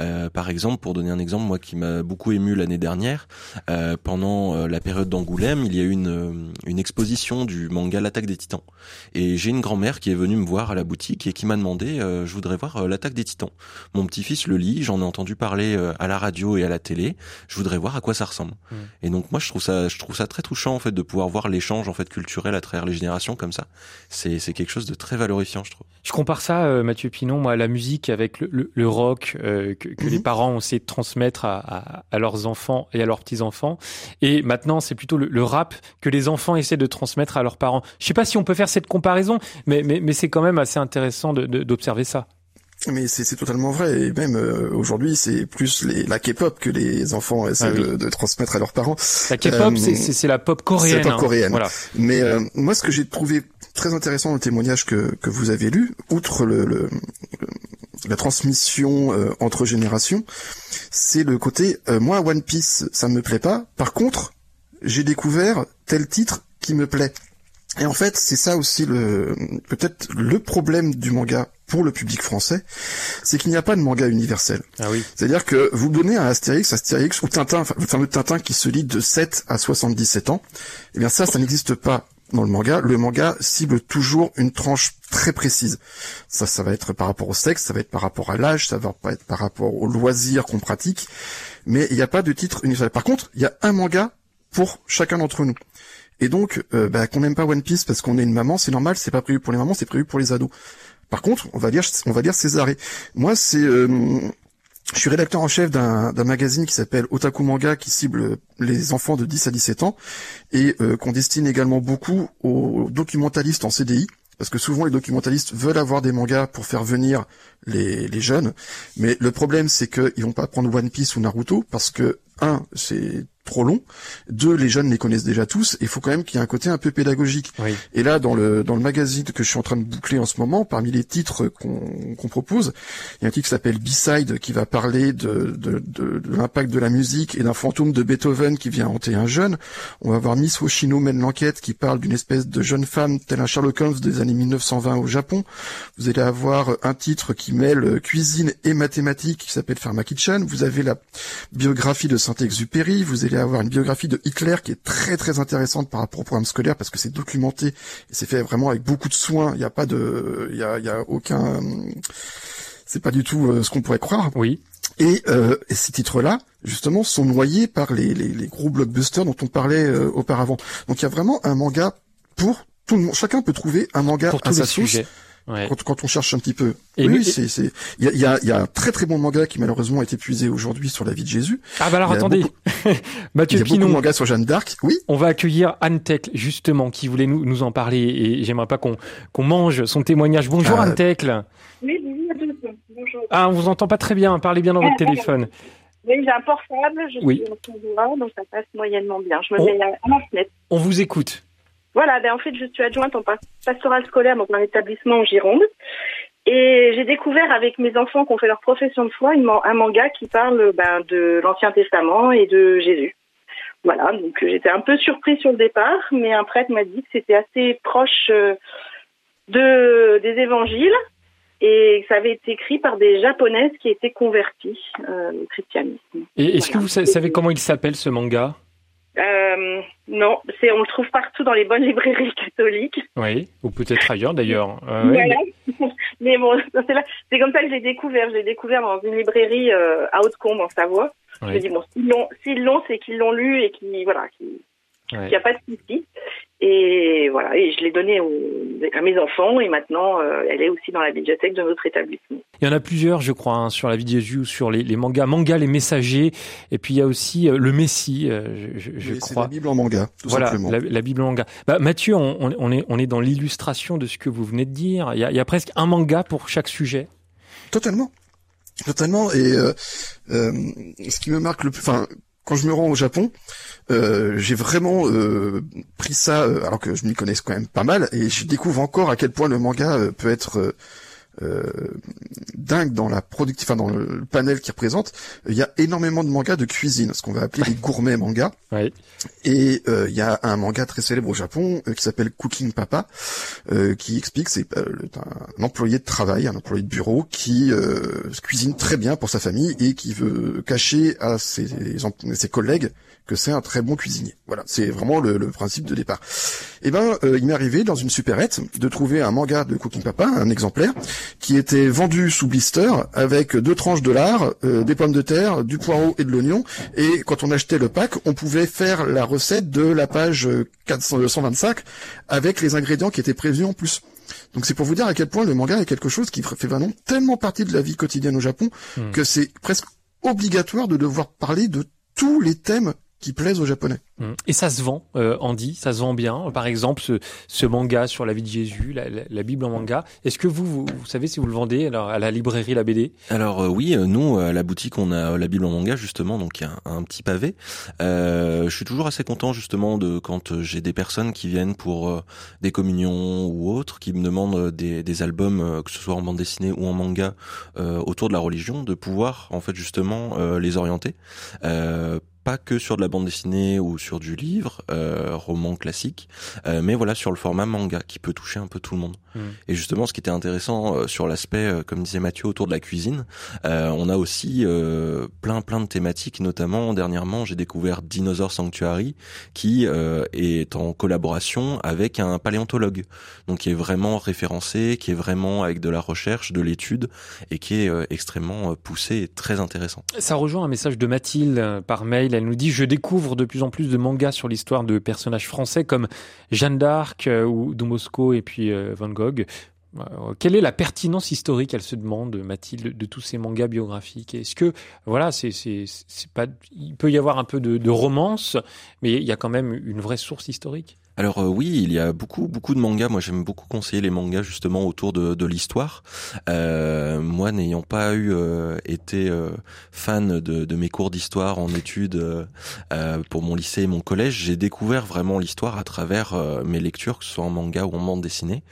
Euh, par exemple, pour donner un exemple, moi qui m'a beaucoup ému l'année dernière, euh, pendant la période d'Angoulême, il y a eu une, une exposition du manga L'attaque des Titans. Et j'ai une grand-mère qui est venue me voir à la boutique et qui m'a demandé, je voudrais voir L'attaque des Titans. Mon petit-fils le lit, j'en ai entendu parler à la radio et à la télé. Je voudrais voir à quoi ça ressemble. Mmh. Et donc moi je trouve ça je trouve ça très touchant en fait de pouvoir voir l'échange en fait culturel à travers les générations comme ça. C'est c'est quelque chose de très valorifiant je trouve. Je compare ça euh, Mathieu Pinon moi à la musique avec le, le, le rock euh, que, que mmh. les parents ont essayé de transmettre à, à, à, leurs enfants et à leurs petits enfants et maintenant c'est plutôt le, le, rap que les enfants essaient de transmettre à leurs parents. Je sais pas si on peut faire cette comparaison mais mais, mais c'est quand même assez intéressant d'observer ça. Mais c'est totalement vrai. Et même euh, aujourd'hui, c'est plus les, la K-pop que les enfants essaient ah oui. de, de, transmettre à leurs parents. La K-pop, euh, c'est la pop coréenne. C'est la pop coréenne. Hein. Voilà. Mais euh, moi, ce que j'ai trouvé très intéressant dans le témoignage que, que vous avez lu, outre le, le, la transmission euh, entre générations, c'est le côté euh, moi One Piece, ça me plaît pas. Par contre, j'ai découvert tel titre qui me plaît. Et en fait, c'est ça aussi le peut-être le problème du manga pour le public français, c'est qu'il n'y a pas de manga universel. Ah oui. C'est-à-dire que vous donnez à Astérix, Astérix ou Tintin, enfin, le fameux Tintin qui se lit de 7 à 77 ans, eh bien ça, ça n'existe pas dans le manga, le manga cible toujours une tranche très précise. Ça, ça va être par rapport au sexe, ça va être par rapport à l'âge, ça va pas être par rapport au loisir qu'on pratique. Mais il n'y a pas de titre universel. Par contre, il y a un manga pour chacun d'entre nous. Et donc, euh, bah, qu'on n'aime pas One Piece parce qu'on est une maman, c'est normal, c'est pas prévu pour les mamans, c'est prévu pour les ados. Par contre, on va dire, on va dire Césaré. Moi, c'est, euh, je suis rédacteur en chef d'un magazine qui s'appelle Otaku Manga, qui cible les enfants de 10 à 17 ans et euh, qu'on destine également beaucoup aux documentalistes en CDI. Parce que souvent les documentalistes veulent avoir des mangas pour faire venir les, les jeunes, mais le problème c'est qu'ils vont pas prendre One Piece ou Naruto parce que un, c'est trop long. Deux, les jeunes les connaissent déjà tous. Il faut quand même qu'il y ait un côté un peu pédagogique. Et là, dans le dans le magazine que je suis en train de boucler en ce moment, parmi les titres qu'on qu'on propose, il y a un titre qui s'appelle B-side qui va parler de de, de, de l'impact de la musique et d'un fantôme de Beethoven qui vient hanter un jeune. On va voir Miss Hoshino mène l'enquête qui parle d'une espèce de jeune femme telle un Sherlock Holmes des années 1920 au Japon. Vous allez avoir un titre qui mêle cuisine et mathématiques qui s'appelle Pharma Kitchen. Vous avez la biographie de Saint-Exupéry. Vous allez avoir une biographie de Hitler qui est très très intéressante par rapport au programme scolaire parce que c'est documenté et c'est fait vraiment avec beaucoup de soins. Il n'y a pas de, il y a, y a aucun, c'est pas du tout euh, ce qu'on pourrait croire. Oui. Et, euh, et ces titres-là, justement, sont noyés par les, les, les, gros blockbusters dont on parlait euh, auparavant. Donc il y a vraiment un manga pour tout le monde. Chacun peut trouver un manga pour à sa sauce. Ouais. Quand, quand, on cherche un petit peu. Et oui, c'est c'est il y a, y, a, y a un très très bon manga qui malheureusement est épuisé aujourd'hui sur la vie de Jésus. Ah bah alors attendez, *laughs* Mathieu Il y a Pinon. beaucoup de mangas sur Jeanne d'Arc. Oui. On va accueillir Anne Tecle justement qui voulait nous, nous en parler et j'aimerais pas qu'on qu'on mange son témoignage. Bonjour Ah. Anne Tecle. Oui, bonjour à tous. Bonjour. Ah on vous entend pas très bien. Parlez bien dans votre Ah, téléphone. Oui, j'ai un portable, je Oui. suis en donc ça passe moyennement bien. Je me mets à ma fenêtre. On vous écoute. Voilà, ben en fait, je suis adjointe en pas- pastoral scolaire dans un établissement en Gironde. Et j'ai découvert avec mes enfants qui ont fait leur profession de foi un manga qui parle ben, de l'Ancien Testament et de Jésus. Voilà, donc euh, j'étais un peu surprise sur le départ, mais un prêtre m'a dit que c'était assez proche euh, de, des évangiles et que ça avait été écrit par des japonaises qui étaient converties euh, au christianisme. Et est-ce que vous sa- savez comment il s'appelle ce manga? Euh, non, c'est on le trouve partout dans les bonnes librairies *laughs* catholiques. Oui, ou peut-être ailleurs d'ailleurs. Euh, Voilà. *laughs* Mais bon, c'est comme ça que j'ai découvert. J'ai découvert dans une librairie euh, à Hautecombe en Savoie. Je me dis bon, s'ils l'ont, s'ils l'ont, c'est qu'ils l'ont lu et qui voilà, ouais. qu'il n'y a pas de souci. Et voilà, et je l'ai donné au- à mes enfants et maintenant euh, elle est aussi dans la bibliothèque de notre établissement. Il y en a plusieurs, je crois, hein, sur la vie de Jésus ou sur les, les mangas. Manga, les messagers. Et puis il y a aussi euh, le Messie, euh, je, je- je Et C'est crois. la Bible en manga, tout voilà, simplement. la, la Bible en manga. Bah, Mathieu, on, on- on est, on est dans l'illustration de ce que vous venez de dire. Il y a, il y a presque un manga pour chaque sujet. Totalement. Totalement. Et euh, euh, ce qui me marque le plus, enfin, quand je me rends au Japon, euh, j'ai vraiment euh, pris ça, euh, alors que je m'y connais quand même pas mal, et je découvre encore à quel point le manga peut être dingue dans la productive, enfin dans le panel qu'il représente. Il y a énormément de mangas de cuisine, ce qu'on va appeler les gourmets mangas. Et euh, il y a un manga très célèbre au Japon euh, qui s'appelle Cooking Papa, euh, qui explique c'est euh, un employé de travail, un employé de bureau qui euh, cuisine très bien pour sa famille et qui veut cacher à ses, ses collègues que c'est un très bon cuisinier. Voilà, c'est vraiment le, le principe de départ. Et ben, euh, il m'est arrivé dans une supérette de trouver un manga de Cooking Papa, un exemplaire, qui était vendu sous blister avec deux tranches de lard, euh, des pommes de terre, du poireau et de l'oignon. Et quand on achetait le pack, on pouvait faire la recette de la page euh, 425 avec les ingrédients qui étaient prévus en plus. Donc c'est pour vous dire à quel point le manga est quelque chose qui fait vraiment tellement partie de la vie quotidienne au Japon Hmm. que c'est presque obligatoire de devoir parler de tous les thèmes qui plaisent aux Japonais. Mm. Et ça se vend, euh, Andy, ça se vend bien. Par exemple, ce, ce manga sur la vie de Jésus, la, la- la Bible en manga. Est-ce que vous, vous, vous savez si vous le vendez alors, à la librairie La BD Alors euh, oui, euh, nous à la boutique on a la Bible en manga justement, donc il y a un, un petit pavé. Euh, je suis toujours assez content justement de quand euh, j'ai des personnes qui viennent pour euh, des communions ou autres, qui me demandent euh, des, des albums, euh, que ce soit en bande dessinée ou en manga, euh, autour de la religion, de pouvoir en fait justement euh, les orienter. Pas que sur de la bande dessinée ou sur du livre, euh, roman classique, euh, mais voilà sur le format manga qui peut toucher un peu tout le monde. Mm. Et justement, ce qui était intéressant euh, sur l'aspect, comme disait Mathieu, autour de la cuisine, on a aussi plein plein de thématiques. Notamment dernièrement, j'ai découvert Dinosaur Sanctuary, qui est en collaboration avec un paléontologue, donc qui est vraiment référencé, qui est vraiment avec de la recherche, de l'étude, et qui est extrêmement poussé et très intéressant. Ça rejoint un message de Mathilde par mail. Elle nous dit je découvre de plus en plus de mangas sur l'histoire de personnages français comme Jeanne d'Arc ou Domosco et puis Van Gogh. Euh, quelle est la pertinence historique, elle se demande, Mathilde, de tous ces mangas biographiques? Est-ce que, voilà, c'est, pas, il peut y avoir un peu de romance, mais il y a quand même une vraie source historique? Alors euh, oui, il y a beaucoup beaucoup de mangas. Moi, j'aime beaucoup conseiller les mangas justement autour de, l'histoire. Euh, moi, n'ayant pas eu euh, été fan de, de, mes cours d'histoire en études pour mon lycée et mon collège, j'ai découvert vraiment l'histoire à travers mes lectures, que ce soit en manga ou en bande dessinée.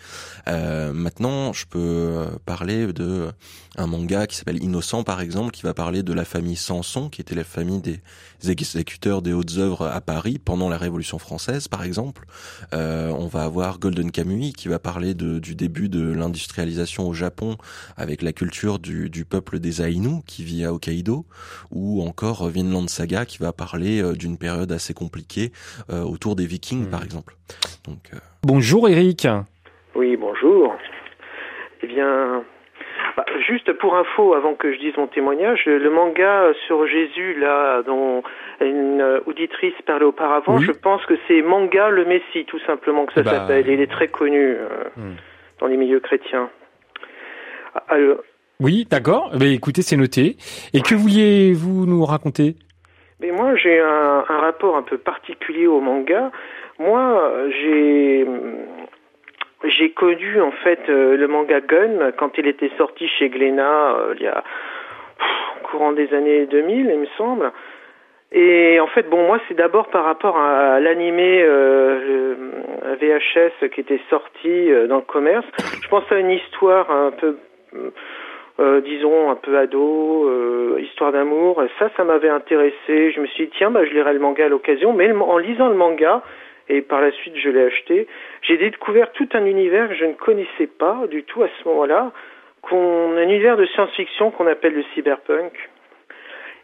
maintenant, je peux parler de un manga qui s'appelle Innocent par exemple, qui va parler de la famille Sanson, qui était la famille des exécuteurs des hautes œuvres à Paris pendant la Révolution française par exemple. Euh, on va avoir Golden Kamuy qui va parler de, du début de l'industrialisation au Japon avec la culture du, du, peuple des Ainu qui vit à Hokkaido, ou encore Vinland Saga qui va parler euh, d'une période assez compliquée euh, autour des Vikings par hmm. exemple. Donc, Bonjour Eric. Oui, bonjour. Eh bien, bah, juste pour info, avant que je dise mon témoignage, le manga sur Jésus, là, dont une auditrice parlait auparavant, je pense que c'est Manga le Messie, tout simplement, que ça bah, s'appelle. Il est très connu euh, hmm. dans les milieux chrétiens. Alors, oui, d'accord. Mais écoutez, c'est noté. Et que vouliez-vous nous raconter? Mais moi, j'ai un, un, rapport un peu particulier au manga. Moi, j'ai j'ai connu en fait euh, le manga Gun quand il était sorti chez Glénat euh, il y a au courant des années 2000, il me semble. Et en fait, bon, moi, c'est d'abord par rapport à, l'animé euh, VHS qui était sorti dans le commerce. Je pense à une histoire un peu, disons, un peu ado, histoire d'amour. Ça, ça m'avait intéressé. Je me suis dit, tiens, bah, je lirai le manga à l'occasion. Mais en lisant le manga, et par la suite je l'ai acheté. J'ai découvert tout un univers que je ne connaissais pas du tout à ce moment-là, un univers de science-fiction qu'on appelle le cyberpunk.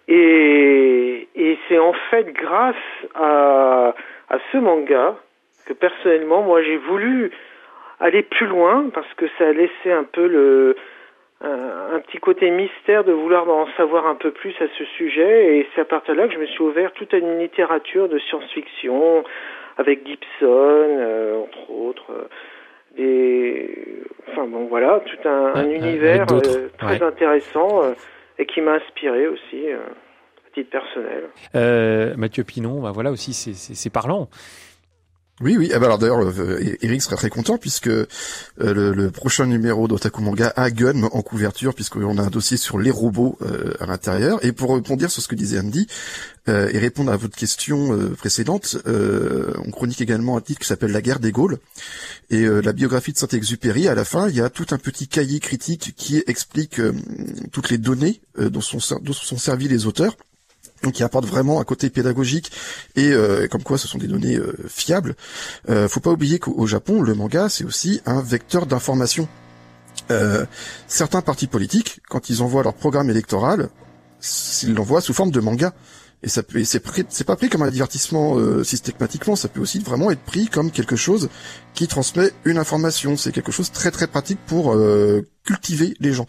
Et, et c'est en fait grâce à, à ce manga que personnellement, moi j'ai voulu aller plus loin parce que ça a laissé un peu le, un, un, petit côté mystère de vouloir en savoir un peu plus à ce sujet et c'est à partir de là que je me suis ouvert toute une littérature de science-fiction avec Gibson, euh, entre autres. Euh, des, enfin bon voilà, tout un, un univers euh, très intéressant et qui m'a inspiré aussi à titre personnel. Mathieu Pinon, bah voilà aussi c'est parlant. Oui, oui. Ah bah alors d'ailleurs, euh, Eric sera très content puisque euh, le, prochain numéro d'Otaku Manga a Gun en couverture puisqu'on a un dossier sur les robots euh, à l'intérieur. Et pour répondre sur ce que disait Andy et répondre à votre question précédente, on chronique également un titre qui s'appelle La guerre des Gaules. Et la biographie de Saint-Exupéry, à la fin, il y a tout un petit cahier critique qui explique toutes les données dont sont, dont sont servis les auteurs qui apporte vraiment un côté pédagogique et euh, comme quoi ce sont des données euh, fiables. Euh, faut pas oublier qu'au Japon, le manga c'est aussi un vecteur d'information. Euh, certains partis politiques, quand ils envoient leur programme électoral, s'ils l'envoient sous forme de manga. Et ça peut, c'est c'est pas pris comme un divertissement euh, systématiquement, ça peut aussi vraiment être pris comme quelque chose qui transmet une information. C'est quelque chose de très très pratique pour euh, cultiver les gens.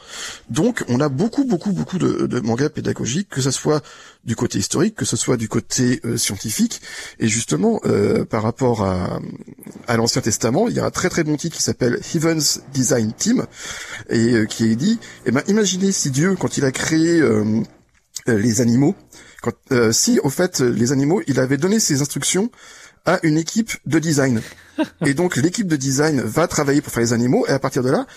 Donc, on a beaucoup beaucoup beaucoup de, de mangas pédagogiques, que ce soit du côté historique, que ce soit du côté euh, scientifique. Et justement, par rapport à, à l'Ancien Testament, il y a un très très bon titre qui s'appelle Heaven's Design Team et qui est dit, eh ben, imaginez si Dieu, quand il a créé les animaux, quand, euh, si au fait les animaux, il avait donné ses instructions à une équipe de design. *laughs* et donc l'équipe de design va travailler pour faire les animaux et à partir de là,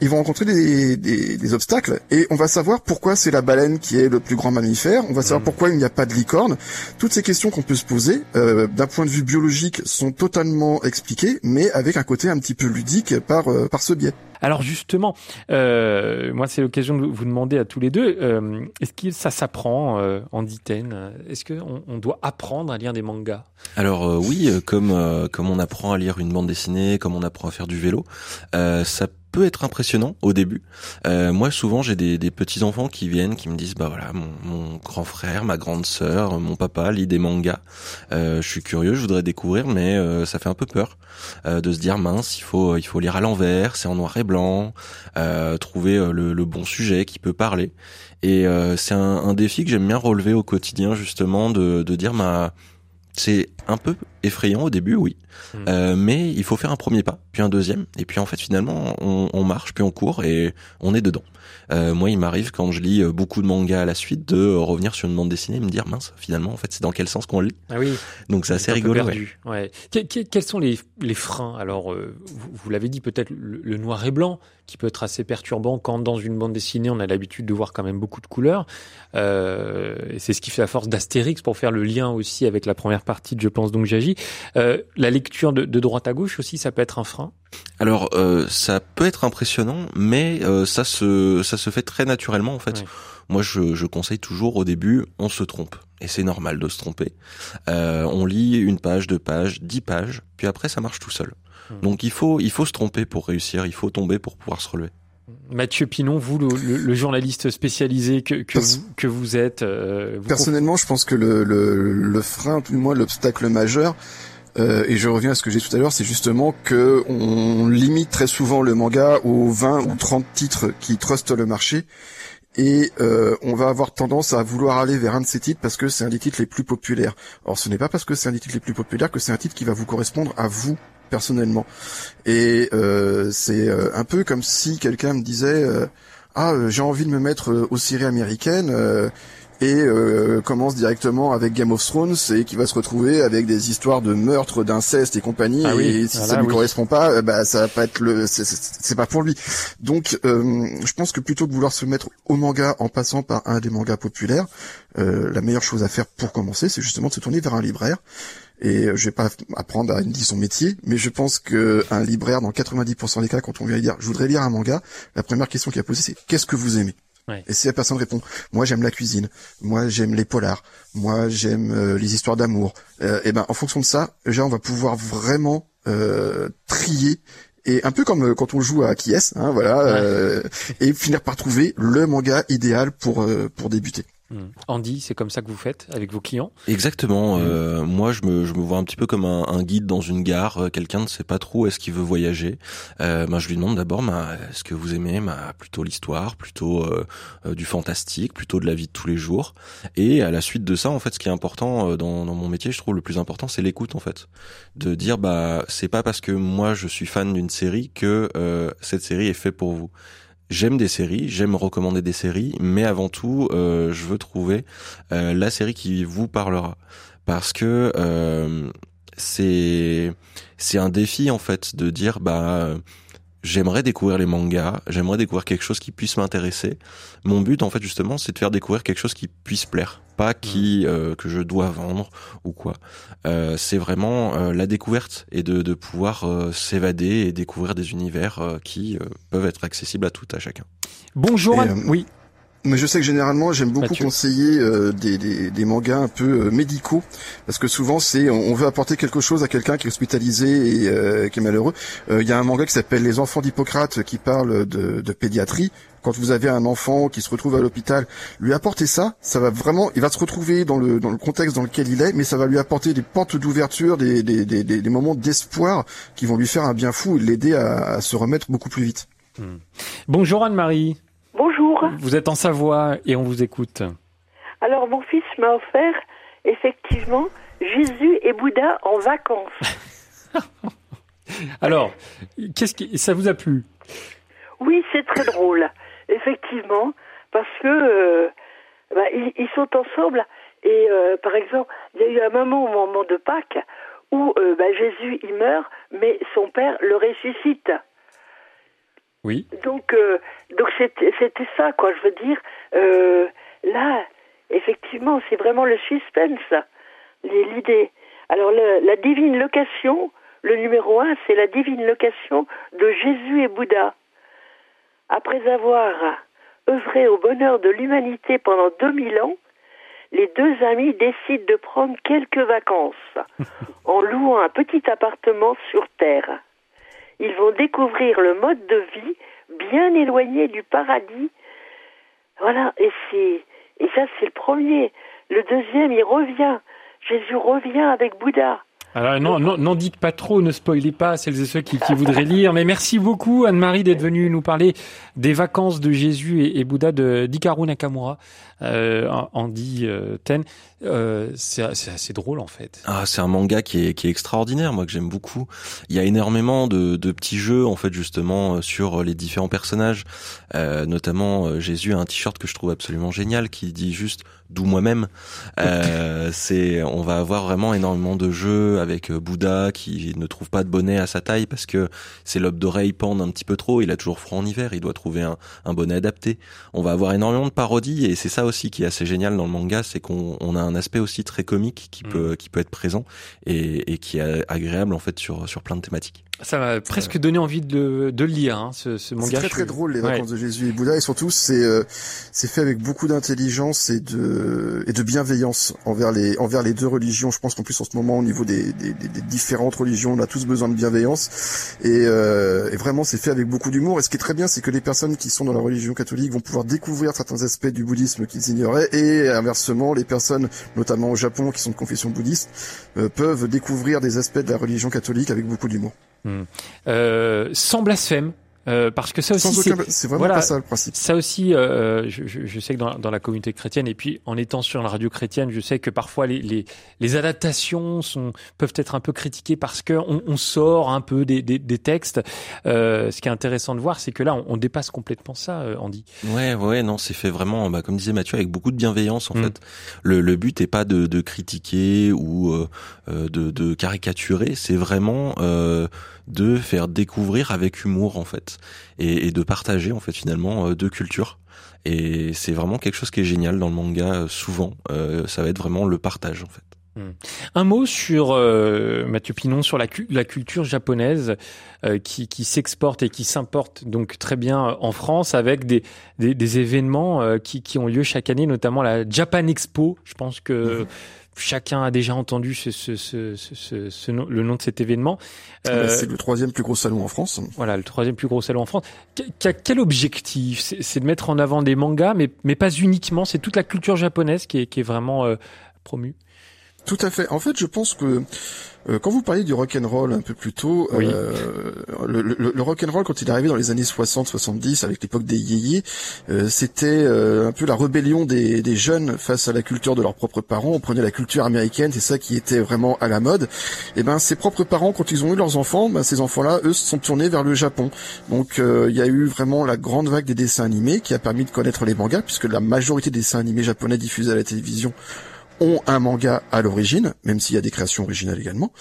ils vont rencontrer des, des, des, obstacles et on va savoir pourquoi c'est la baleine qui est le plus grand mammifère, on va savoir mm. pourquoi il n'y a pas de licorne. Toutes ces questions qu'on peut se poser, euh, d'un point de vue biologique, sont totalement expliquées, mais avec un côté un petit peu ludique par, euh, par ce biais. Alors justement, euh, moi c'est l'occasion de vous demander à tous les deux, euh, est-ce que ça s'apprend euh, en diten Est-ce qu'on on doit apprendre à lire des mangas? Alors euh, oui, comme comme on apprend à lire une bande dessinée, comme on apprend à faire du vélo, ça peut être impressionnant au début. Euh, moi, souvent, j'ai des, des, petits enfants qui viennent, qui me disent, bah voilà, mon, mon grand frère, ma grande sœur, mon papa lit des mangas. Euh, je suis curieux, je voudrais découvrir, mais euh, ça fait un peu peur euh, de se dire mince, il faut il faut lire à l'envers, c'est en noir et blanc, euh, trouver le, le, bon sujet qui peut parler. Et c'est un, un, défi que j'aime bien relever au quotidien, justement, de, de dire ma c'est un peu effrayant au début, oui, hmm. euh, mais il faut faire un premier pas, puis un deuxième, et puis en fait finalement on, on marche, puis on court et on est dedans. Euh, moi, il m'arrive quand je lis euh, beaucoup de mangas à la suite de revenir sur une bande dessinée et me dire mince, finalement en fait c'est dans quel sens qu'on lit. Ah oui. Donc c'est assez rigolo. Ouais. quels sont les, les freins? Alors euh, vous, l'avez dit peut-être le, noir et blanc qui peut être assez perturbant quand dans une bande dessinée on a l'habitude de voir quand même beaucoup de couleurs. C'est ce qui fait la force d'Astérix pour faire le lien aussi avec la première partie de Je pense donc j'agis. Euh, la lecture de, de, droite à gauche aussi, ça peut être un frein? Alors euh, ça peut être impressionnant, mais euh, ça se ça se fait très naturellement en fait. Moi, je, je, conseille toujours au début, on se trompe. Et c'est normal de se tromper. On lit une page, deux pages, dix pages, puis après ça marche tout seul. Donc il faut il faut se tromper pour réussir, il faut tomber pour pouvoir se relever. Mathieu Pinon, vous, le, le, journaliste spécialisé que, que, vous, que vous êtes. Euh, personnellement, je pense que le, le, le frein, tout du moins l'obstacle majeur, euh, et je reviens à ce que j'ai dit tout à l'heure, c'est justement que on limite très souvent le manga aux 20 ou 30 titres qui trustent le marché. Et euh, on va avoir tendance à vouloir aller vers un de ces titres parce que c'est un des titres les plus populaires. Or, ce n'est pas parce que c'est un des titres les plus populaires que c'est un titre qui va vous correspondre à vous personnellement. Et euh, c'est euh, un peu comme si quelqu'un me disait euh, ah j'ai envie de me mettre aux séries américaines et euh, commence directement avec Game of Thrones et qui va se retrouver avec des histoires de meurtre, d'inceste et compagnie. Ah et si ça lui correspond pas, bah ça va pas être le, c'est pas pour lui. Donc, euh, je pense que plutôt que vouloir se mettre au manga en passant par un des mangas populaires, euh, la meilleure chose à faire pour commencer, c'est justement de se tourner vers un libraire. Et je vais pas apprendre à dire son métier, mais je pense que un libraire, dans 90% des cas, quand on vient dire je voudrais lire un manga, la première question qu'il a posée c'est qu'est-ce que vous aimez? Et si la personne répond, moi j'aime la cuisine, moi j'aime les polars, moi j'aime euh, les histoires d'amour, euh, et ben en fonction de ça, déjà on va pouvoir vraiment euh, trier et un peu comme euh, quand on joue à qui est, hein, voilà, et finir par trouver le manga idéal pour pour débuter. Hmm. Andy, c'est comme ça que vous faites avec vos clients? Exactement. Hmm. Euh, moi, je me, je me vois un petit peu comme un, un guide dans une gare. Euh, quelqu'un ne sait pas trop est-ce qu'il veut voyager. Euh, ben, je lui demande d'abord, ben, est-ce que vous aimez ben, plutôt l'histoire, plutôt euh, euh, du fantastique, plutôt de la vie de tous les jours? Et à la suite de ça, en fait, ce qui est important dans, dans mon métier, je trouve le plus important, c'est l'écoute, en fait, de dire, bah, c'est pas parce que moi je suis fan d'une série que cette série est faite pour vous j'aime des séries, j'aime recommander des séries, mais avant tout, euh, je veux trouver euh, la série qui vous parlera, parce que euh, c'est c'est un défi en fait de dire bah j'aimerais découvrir les mangas, j'aimerais découvrir quelque chose qui puisse m'intéresser. Mon but, en fait, justement, c'est de faire découvrir quelque chose qui puisse plaire, pas qui euh, que je dois vendre ou quoi. Euh, c'est vraiment euh, la découverte et de, de pouvoir s'évader et découvrir des univers qui peuvent être accessibles à tout à chacun. Bonjour. oui. Mais je sais que généralement j'aime beaucoup conseiller euh, des, des, des, mangas un peu euh, médicaux parce que souvent c'est on, veut apporter quelque chose à quelqu'un qui est hospitalisé et euh, qui est malheureux. Il y a un manga qui s'appelle Les Enfants d'Hippocrate qui parle de, de, pédiatrie. Quand vous avez un enfant qui se retrouve à l'hôpital, lui apporter ça, ça va vraiment, il va se retrouver dans le dans le contexte dans lequel il est, mais ça va lui apporter des pentes d'ouverture, des, des, des, des, moments d'espoir qui vont lui faire un bien fou et l'aider à, à, se remettre beaucoup plus vite. Hmm. Bonjour Anne-Marie. Bonjour. Vous êtes en Savoie et on vous écoute. Alors mon fils m'a offert effectivement Jésus et Bouddha en vacances. *laughs* Alors, qu'est-ce qui ça vous a plu? Oui, c'est très drôle, effectivement, parce que euh, bah, ils, sont ensemble et euh, par exemple, il y a eu un moment au moment de Pâques où euh, bah, Jésus il meurt, mais son père le ressuscite. Oui. Donc, euh, donc c'était c'était ça, quoi. Je veux dire, euh, là, effectivement, c'est vraiment le suspense, l'idée. Alors, le- la divine location, le numéro un, c'est la divine location de Jésus et Bouddha. Après avoir œuvré au bonheur de l'humanité pendant 2000 ans, les deux amis décident de prendre quelques vacances *laughs* en louant un petit appartement sur Terre. Ils vont découvrir le mode de vie bien éloigné du paradis. Voilà, et c'est et ça c'est le premier. Le deuxième, il revient. Jésus revient avec Bouddha. Alors non, non, n'en dites pas trop, ne spoilez pas celles et ceux qui, voudraient lire. Mais merci beaucoup Anne-Marie d'être venue nous parler des vacances de Jésus et, Bouddha de d'Hikaru Nakamura, euh, Andy Ten. Euh, c'est c'est assez drôle en fait. Ah, c'est un manga qui est, qui est extraordinaire, moi que j'aime beaucoup. Il y a énormément de, de petits jeux en fait justement euh, sur les différents personnages, euh, notamment euh, Jésus a un t-shirt que je trouve absolument génial qui dit juste d'où moi-même. *laughs* Euh, c'est, on va avoir vraiment énormément de jeux avec euh, Bouddha qui ne trouve pas de bonnet à sa taille parce que ses lobes d'oreilles pendent un petit peu trop. Il a toujours froid en hiver, il doit trouver un, un bonnet adapté. On va avoir énormément de parodies et c'est ça aussi qui est assez génial dans le manga, c'est qu'on on a un aspect aussi très comique qui peut qui peut être présent et, et qui est agréable en fait sur sur plein de thématiques. Ça m'a presque donné envie de, le- de le lire, hein, ce, ce C'est manga. très Je très suis- drôle les Ouais. vacances de Jésus et Bouddha et surtout c'est euh, c'est fait avec beaucoup d'intelligence et de et de bienveillance envers les envers les deux religions. Je pense qu'en plus en ce moment au niveau des, des, des- des différentes religions, on a tous besoin de bienveillance et, euh, et vraiment c'est fait avec beaucoup d'humour. Et ce qui est très bien, c'est que les personnes qui sont dans la religion catholique vont pouvoir découvrir certains aspects du bouddhisme qu'ils ignoraient et inversement les personnes, notamment au Japon, qui sont de confession bouddhiste, euh, peuvent découvrir des aspects de la religion catholique avec beaucoup d'humour. Euh, sans blasphème, euh, parce que ça aussi c'est aucun, vraiment voilà. pas ça le principe. Ça aussi, euh, je, je- je sais que dans, dans la communauté chrétienne, et puis en étant sur la radio chrétienne, je sais que parfois les, les, les adaptations sont, peuvent être un peu critiquées parce que on, on sort un peu des, des, des textes. Euh, ce qui est intéressant de voir, c'est que là, on, on dépasse complètement ça, euh, Andy. Ouais, ouais, non, c'est fait vraiment, bah, comme disait Mathieu, avec beaucoup de bienveillance en Mm. fait. Le, le but est pas de, de critiquer ou euh, euh, de, de caricaturer, c'est vraiment euh, de faire découvrir avec humour en fait et, et de partager en fait finalement euh, deux cultures. Et c'est vraiment quelque chose qui est génial dans le manga. euh, souvent, Euh, ça va être vraiment le partage en fait. Un mot sur euh, Mathieu Pinon sur la, cu- la culture japonaise euh, qui, qui s'exporte et qui s'importe donc très bien en France avec des, des, des événements euh, qui, qui ont lieu chaque année, notamment la Japan Expo. Je pense que chacun a déjà entendu ce, ce, ce, ce, ce- ce nom- le nom de cet événement. Euh, Bah, c'est le troisième plus gros salon en France. voilà, le troisième plus gros salon en France. Qu- quel objectif? C'est c'est de mettre en avant des mangas, mais, mais pas uniquement. C'est toute la culture japonaise qui est, qui est vraiment euh, promue. Tout à fait. En fait, je pense que euh, quand vous parliez du rock and roll un peu plus tôt, Oui. euh, le, le, le rock and roll quand il est arrivé dans les années 60-70 avec l'époque des yéyés, euh, c'était euh, un peu la rébellion des, des jeunes face à la culture de leurs propres parents. On prenait la culture américaine, c'est ça qui était vraiment à la mode. Et ben, ses propres parents, quand ils ont eu leurs enfants, ben, ces enfants-là, eux, se sont tournés vers le Japon. Donc, euh, il y a eu vraiment la grande vague des dessins animés qui a permis de connaître les mangas, puisque la majorité des dessins animés japonais diffusés à la télévision ont un manga à l'origine, même s'il y a des créations originales également.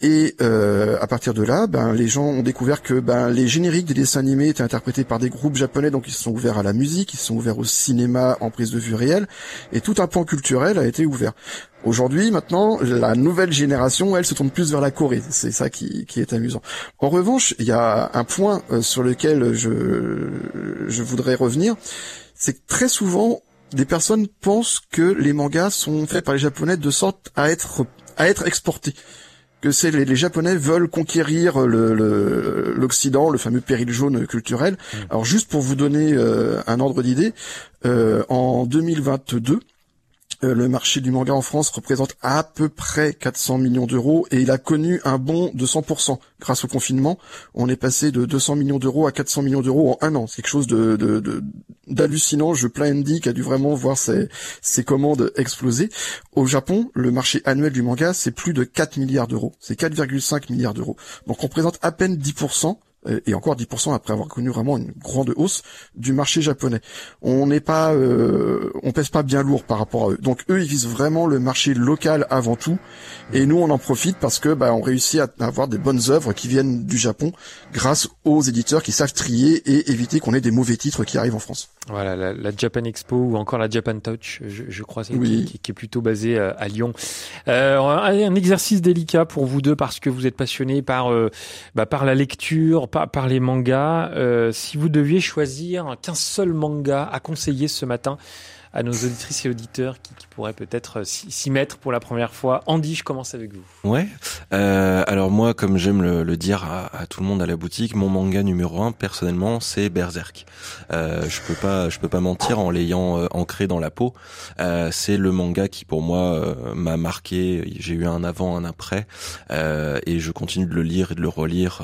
Et euh, à partir de là, ben, les gens ont découvert que ben, les génériques des dessins animés étaient interprétés par des groupes japonais, donc ils se sont ouverts à la musique, ils se sont ouverts au cinéma en prise de vue réelle, et tout un pan culturel a été ouvert. Aujourd'hui, maintenant, la nouvelle génération, elle se tourne plus vers la Corée. C'est ça qui, qui est amusant. En revanche, il y a un point euh, sur lequel je, je voudrais revenir, c'est que très souvent, des personnes pensent que les mangas sont faits par les Japonais de sorte à être à être exportés. Que c'est les, les Japonais veulent conquérir le- l'Occident, le, fameux péril jaune culturel. Alors juste pour vous donner euh, un ordre d'idée, euh, en 2022, euh, le marché du manga en France représente à peu près 400 millions d'euros et il a connu un bond de 100% grâce au confinement. On est passé de 200 millions d'euros à 400 millions d'euros en un an. C'est quelque chose de, d'hallucinant. Je plains Andy qui a dû vraiment voir ses, ses commandes exploser. Au Japon, le marché annuel du manga, c'est plus de 4 milliards d'euros. C'est 4,5 milliards d'euros. Donc on représente à peine 10% et encore 10% après avoir connu vraiment une grande hausse du marché japonais. On n'est pas, euh, on pèse pas bien lourd par rapport à eux. Donc eux, ils visent vraiment le marché local avant tout, et nous, on en profite parce que bah, on réussit à avoir des bonnes œuvres qui viennent du Japon grâce aux éditeurs qui savent trier et éviter qu'on ait des mauvais titres qui arrivent en France. Voilà, la, Japan Expo ou encore la Japan Touch, je, crois, qui, qui, est plutôt basée à, à Lyon. Euh, un exercice délicat pour vous deux parce que vous êtes passionnés par euh, bah, par la lecture, par, par les mangas. Euh, si vous deviez choisir qu'un seul manga à conseiller ce matin à nos auditrices et auditeurs qui, qui pourraient peut-être euh, s'y mettre pour la première fois. Andy, je commence avec vous. Ouais. Euh, alors moi, comme j'aime le, le, dire à, à, tout le monde à la boutique, mon manga numéro un, personnellement, c'est Berserk. Euh, je peux pas, je peux pas mentir en l'ayant euh, ancré dans la peau. Euh, c'est le manga qui, pour moi, m'a marqué. J'ai eu un avant, un après, et je continue de le lire et de le relire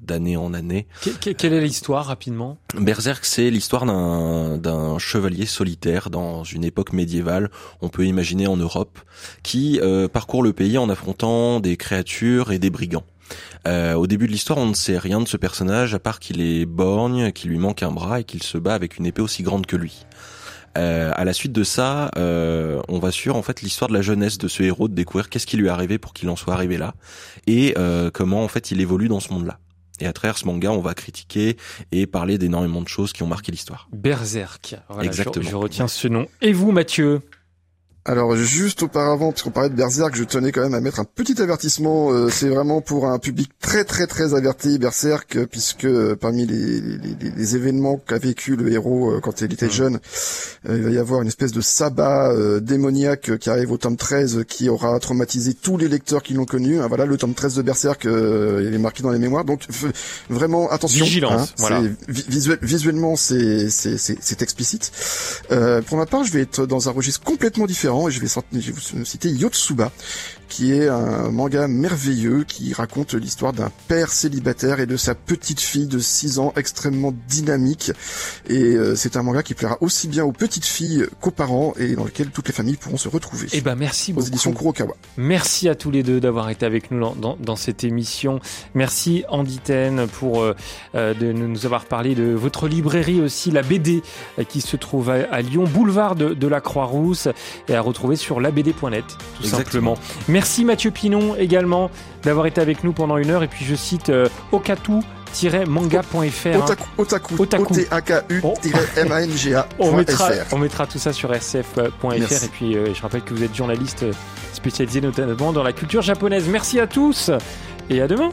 d'année en année. quelle est l'histoire rapidement? Berserk, c'est l'histoire d'un d'un chevalier solitaire dans dans une époque médiévale, on peut imaginer en Europe, qui euh, parcourt le pays en affrontant des créatures et des brigands. Euh, au début de l'histoire, on ne sait rien de ce personnage à part qu'il est borgne, qu'il lui manque un bras et qu'il se bat avec une épée aussi grande que lui. Euh, à la suite de ça, euh, on va sur en fait l'histoire de la jeunesse de ce héros, de découvrir qu'est-ce qui lui est arrivé pour qu'il en soit arrivé là et comment en fait il évolue dans ce monde-là. Et à travers ce manga, on va critiquer et parler d'énormément de choses qui ont marqué l'histoire. Berserk. Exactement. je, retiens ce nom. Et vous, Mathieu? Alors juste auparavant, puisqu'on parlait de Berserk, je tenais quand même à mettre un petit avertissement. Euh, c'est vraiment pour un public très très très averti Berserk, euh, puisque euh, parmi les, les, les événements qu'a vécu le héros quand il était mmh. jeune, il va y avoir une espèce de sabbat démoniaque qui arrive au tome 13, qui aura traumatisé tous les lecteurs qui l'ont connu. Hein, voilà, le tome 13 de Berserk, il est marqué dans les mémoires. Donc vraiment attention. Vigilance. Hein, voilà. visuellement, c'est c'est explicite. pour ma part, je vais être dans un registre complètement différent et je vais, je vais citer Yotsuba, qui est un manga merveilleux qui raconte l'histoire d'un père célibataire et de sa petite fille de 6 ans extrêmement dynamique. Et euh, c'est un manga qui plaira aussi bien aux petites filles qu'aux parents et dans lequel toutes les familles pourront se retrouver. Eh ben merci aux beaucoup. éditions Kurokawa. Merci à tous les deux d'avoir été avec nous dans, dans, cette émission. Merci Andy Ten pour euh, euh, de nous avoir parlé de votre librairie aussi, la BD qui se trouve à, Lyon, boulevard de, de la Croix-Rousse et à retrouver sur labd.net tout simplement. Merci Mathieu Pinon également d'avoir été avec nous pendant une heure. Et puis je cite euh, okatu manga.fr Otaku, otaku, otaku. O-T-A-K-U-M-A-N-G-A. *laughs* On mettra, on mettra tout ça sur rcf.fr. Et puis, euh, je rappelle que vous êtes journaliste spécialisé notamment dans la culture japonaise. Merci à tous et à demain.